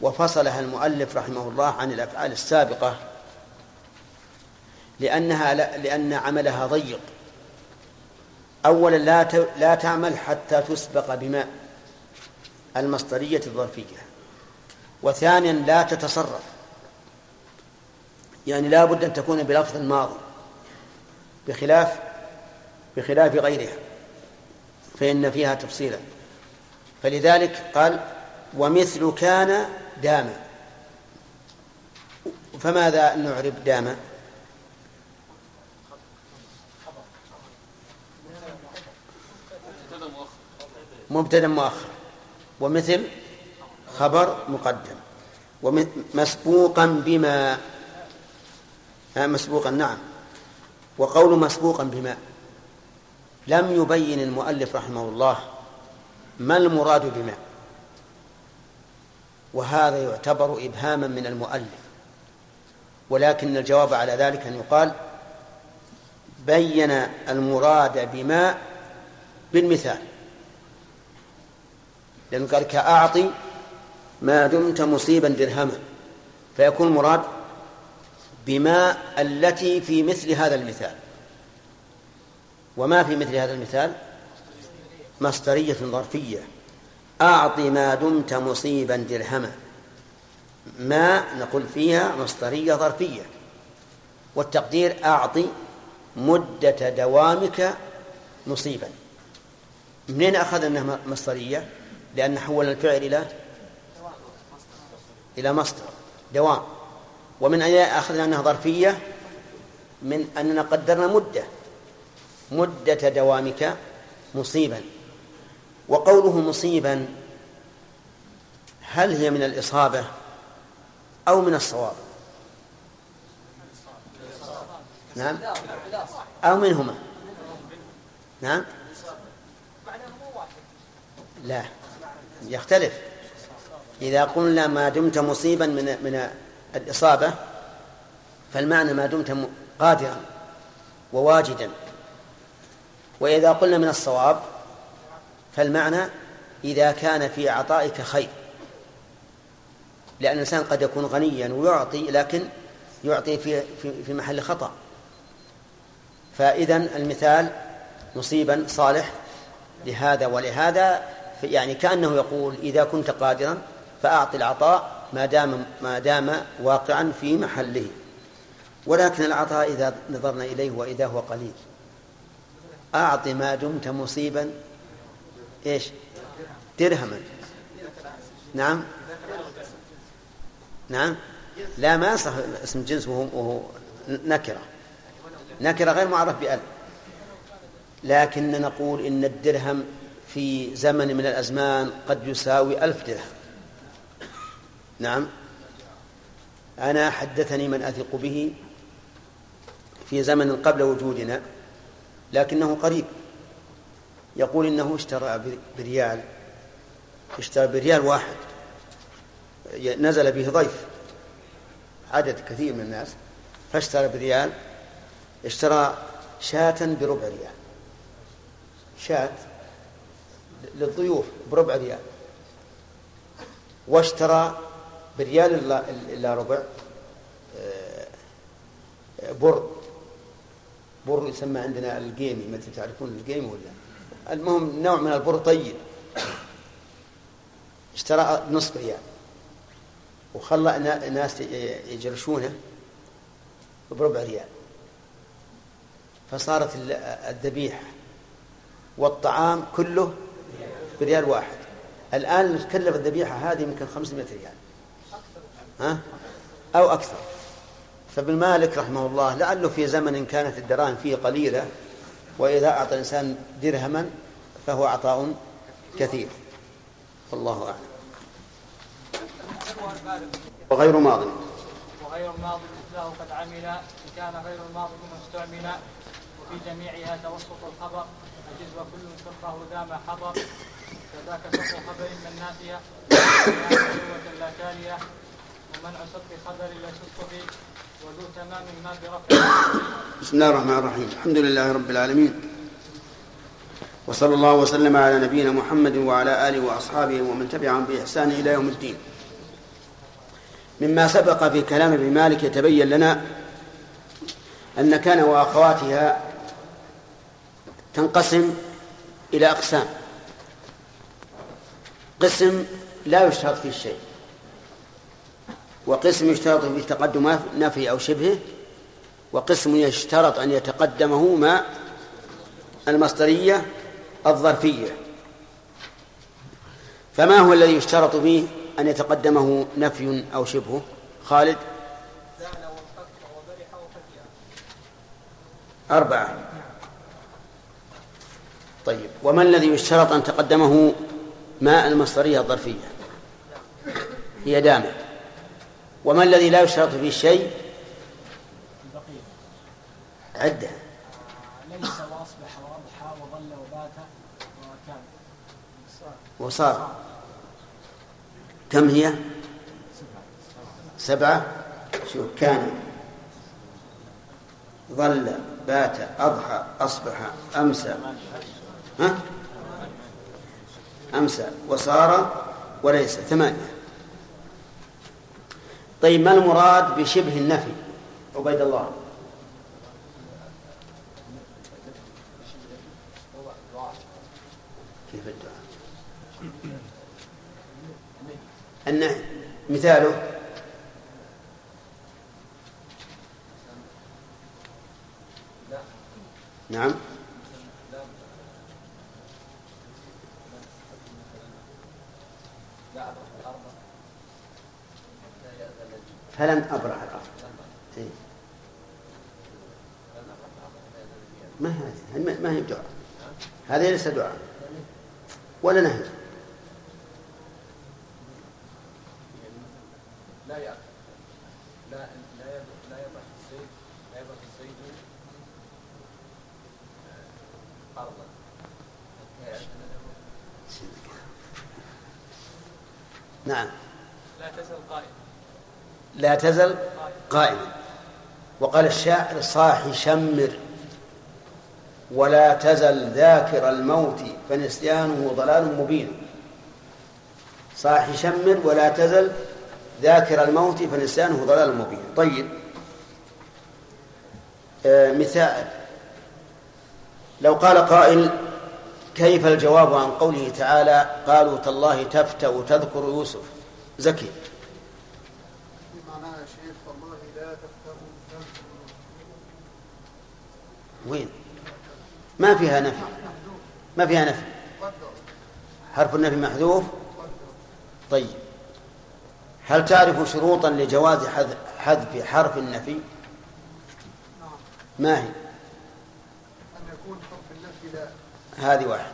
وفصلها المؤلف رحمه الله عن الأفعال السابقة لأنها لأن عملها ضيق. أولا لا لا تعمل حتى تسبق بماء المصدرية الظرفية. وثانيا لا تتصرف. يعني لا بد أن تكون بلفظ الماضي بخلاف بخلاف غيرها فإن فيها تفصيلا. فلذلك قال ومثل كان دام. فماذا نعرب دام؟ مبتدا مؤخر. ومثل خبر مقدم. ومسبوقا بما. مسبوقا نعم. وقول مسبوقا بما. لم يبين المؤلف رحمه الله ما المراد بما. وهذا يعتبر إبهاما من المؤلف. ولكن الجواب على ذلك أن يقال بين المراد بما بالمثال. لأنه قال كأعطي ما دمت مصيبا درهما. فيكون المراد بما التي في مثل هذا المثال. وما في مثل هذا المثال؟ مصدرية ظرفية. أعط ما دمت مصيبا درهما. ما نقول فيها مصدرية ظرفية. والتقدير أعطي مدة دوامك مصيبا. منين أخذ أنها مصدرية؟ لأن حول الفعل إلى؟ إلى مصدر. دوام. ومن أين أخذنا أنها ظرفية من أننا قدرنا مدة مدة دوامك مصيبا. وقوله مصيبا هل هي من الإصابة أو من الصواب؟ نعم. أو منهما. نعم. لا يختلف. إذا قلنا ما دمت مصيبا من من الإصابة فالمعنى ما دمت قادرا وواجدا. وإذا قلنا من الصواب فالمعنى إذا كان في عطائك خير. لأن الإنسان قد يكون غنيا ويعطي لكن يعطي في في, في محل خطأ. فإذا المثال مصيبا صالح لهذا ولهذا يعني كأنه يقول إذا كنت قادرا فأعطي العطاء ما دام ما دام واقعا في محله. ولكن العطاء إذا نظرنا إليه وإذا هو قليل. أعط ما دمت مصيبا. إيش؟ درهما. نعم. نعم. لا ما يصح اسم جنس وهو, نكرة. نكرة غير معرف بأل لكن نقول إن الدرهم في زمن من الأزمان قد يساوي ألف درهم. نعم. أنا حدثني من أثق به في زمن قبل وجودنا لكنه قريب. يقول إنه اشترى بريال اشترى بريال واحد. نزل به ضيف عدد كثير من الناس فاشترى بريال اشترى شاة بربع ريال. شاة للضيوف بربع ريال. واشترى بريال إلا ربع آه، بر بر يسمى عندنا القيمي ما تعرفون القيمي ولا؟ المهم نوع من البر طيب. اشترى نصف ريال. وخلى ناس يجرشونه بربع ريال. فصارت الذبيحة والطعام كله بريال واحد. الآن تكلف الذبيحة هذه يمكن 500 ريال. ها؟ أو أكثر. فابن مالك رحمه الله لعله في زمن كانت الدراهم فيه قليلة وإذا أعطى الإنسان درهما فهو عطاء كثير. والله أعلم. وغير ماض. وغير الماضي مثله قد عمل إن كان غير الماضي منه استعمل. وفي جميعها توسط الخبر أجز وكل شرطه ذا ما حضر كذاك شرط خبر من نافية لا تالية ومنع صدق خبر لا تصطفي وذو تمام ما برفع. بسم الله الرحمن الرحيم. الحمد لله رب العالمين. وصلى الله وسلم على نبينا محمد وعلى آله وأصحابه ومن تبعهم بإحسان إلى يوم الدين. مما سبق في كلام ابن مالك يتبين لنا أن كان وأخواتها تنقسم إلى أقسام. قسم لا يشترط فيه الشيء وقسم يشترط فيه تقدم نفي أو شبهه وقسم يشترط أن يتقدمه ما المصدرية الظرفية. فما هو الذي يشترط فيه أن يتقدمه نفي أو شبهه؟ خالد؟ أربعة. طيب وما الذي يشترط أن تقدمه ماء المصدرية الظرفية؟ هي دامة. وما الذي لا يشترط فيه شيء؟ عدة. ليس وأصبح وأضحى وظل وبات وكان. وصار. كم هي؟ سبعة. شوف كان. ظل بات أضحى أصبح أمسى. ها؟ أمسى. وصار وليس. ثمانية. طيب ما المراد بشبه النفي؟ عبيد الله. كيف الدعاء؟ النهي مثاله نعم. فلن أبرح الأرض. إيه. ما هذه؟ ما هي دعاء؟ هذه ليس دعاء. ولا نهي. لا يأكل لا لا الزيت لا الزيت أرضا. نعم. لا تزل قائما. وقال الشاعر صاح شمر ولا تزل ذاكر الموت فنسيانه ضلال مبين. صاح شمر ولا تزل ذاكر الموت فنسيانه ضلال مبين. طيب. آه مثال. لو قال قائل كيف الجواب عن قوله تعالى قالوا تالله تفتأ تذكر يوسف زكي معناها يا شيخ والله لا تفتروا وين؟ ما فيها نفي. ما فيها نفي. حرف النفي محذوف؟ طيب. هل تعرف شروطا لجواز حذ- حذف حرف النفي؟ ما هي؟ أن يكون حرف النفي لا هذه واحد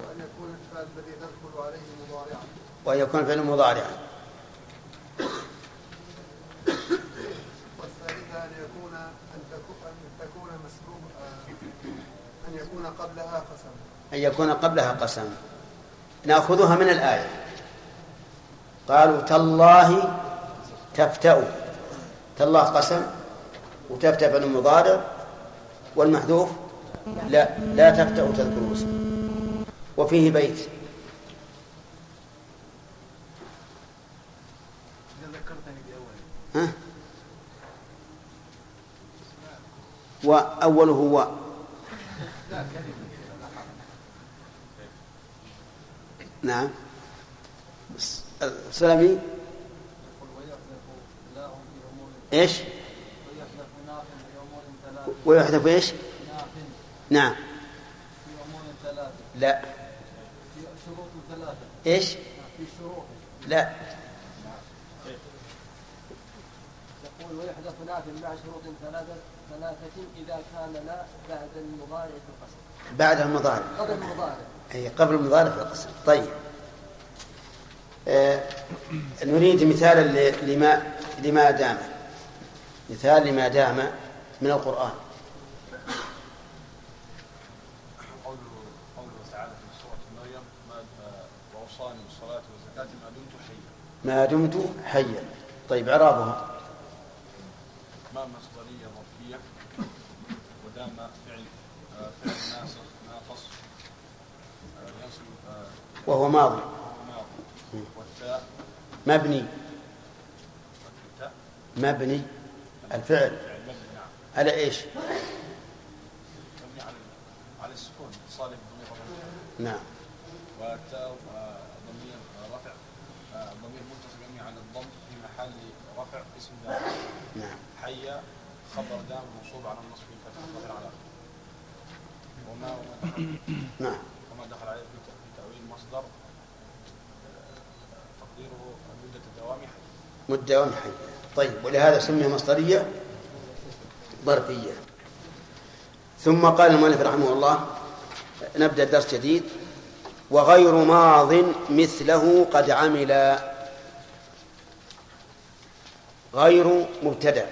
وأن يكون الفعل الذي تدخل عليه مضارعا. وأن يكون فعل مضارعا والثالثة أن يكون أن تكون أن تكون مسبوق آه، أن يكون قبلها قسم. أن يكون قبلها قسم. نأخذها من الآية. قالوا تالله تفتأ. تالله قسم وتفتأ فعل مضارع والمحذوف. لا لا تفتأ تذكر اسم وفيه بيت. ها؟ وأوله و. نعم. سلمي إيش؟ ويحذف إيش؟ نعم. لا. في شروط ثلاثة إيش؟ في شروط لا. يقول ويحذف نافع مع شروط ثلاثة. ثلاثة إذا كان لا بعد المضارع في القسم. بعد المضارع. قبل المضارع. أي قبل المضارع في القسم. طيب. آه نريد مثالا ل- لما لما دام. مثال لما دام من القرآن. قوله قوله تعالى في سورة مريم ما وأوصاني بالصلاة والزكاة ما دمت حيا. ما دمت حيا. طيب إعرابها ما مصدرية ظرفية ودام فعل آه، فعل ناسخ ناقص آه، ينصب آه، وهو ماضي. مبني. مبني الفعل. على إيش؟ مبني على السكون صالح نعم. والتاء ضمير رفع ضمير متصل على الضم في محل رفع اسم دام نعم. حي خبر دام منصوب على النصب الفتح على. وما وما دخل نعم. وما دخل عليه في في تأويل مصدر آه، تقديره مدة الدوام حي. مدة ومحية طيب ولهذا سمي مصدرية ظرفية ثم قال المؤلف رحمه الله نبدأ درس جديد. وغير ماض مثله قد عمل غير مبتدأ.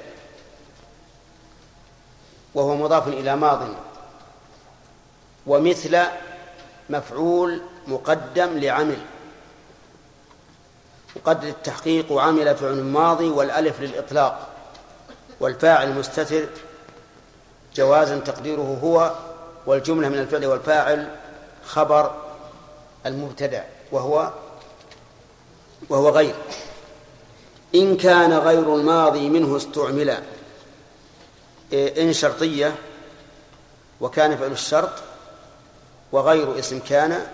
وهو مضاف إلى ماض. ومثل مفعول مقدم لعمل. وقدر التحقيق وعمل فعل ماضي والألف للإطلاق. والفاعل مستتر جوازا تقديره هو والجملة من الفعل والفاعل خبر المبتدع وهو وهو غير. إن كان غير الماضي منه استعمل إيه، إن شرطية وكان فعل الشرط وغير اسم كان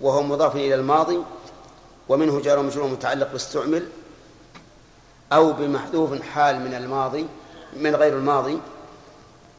وهو مضاف إلى الماضي ومنه جار ومجرور متعلق باستعمل أو بمحذوف حال من الماضي من غير الماضي.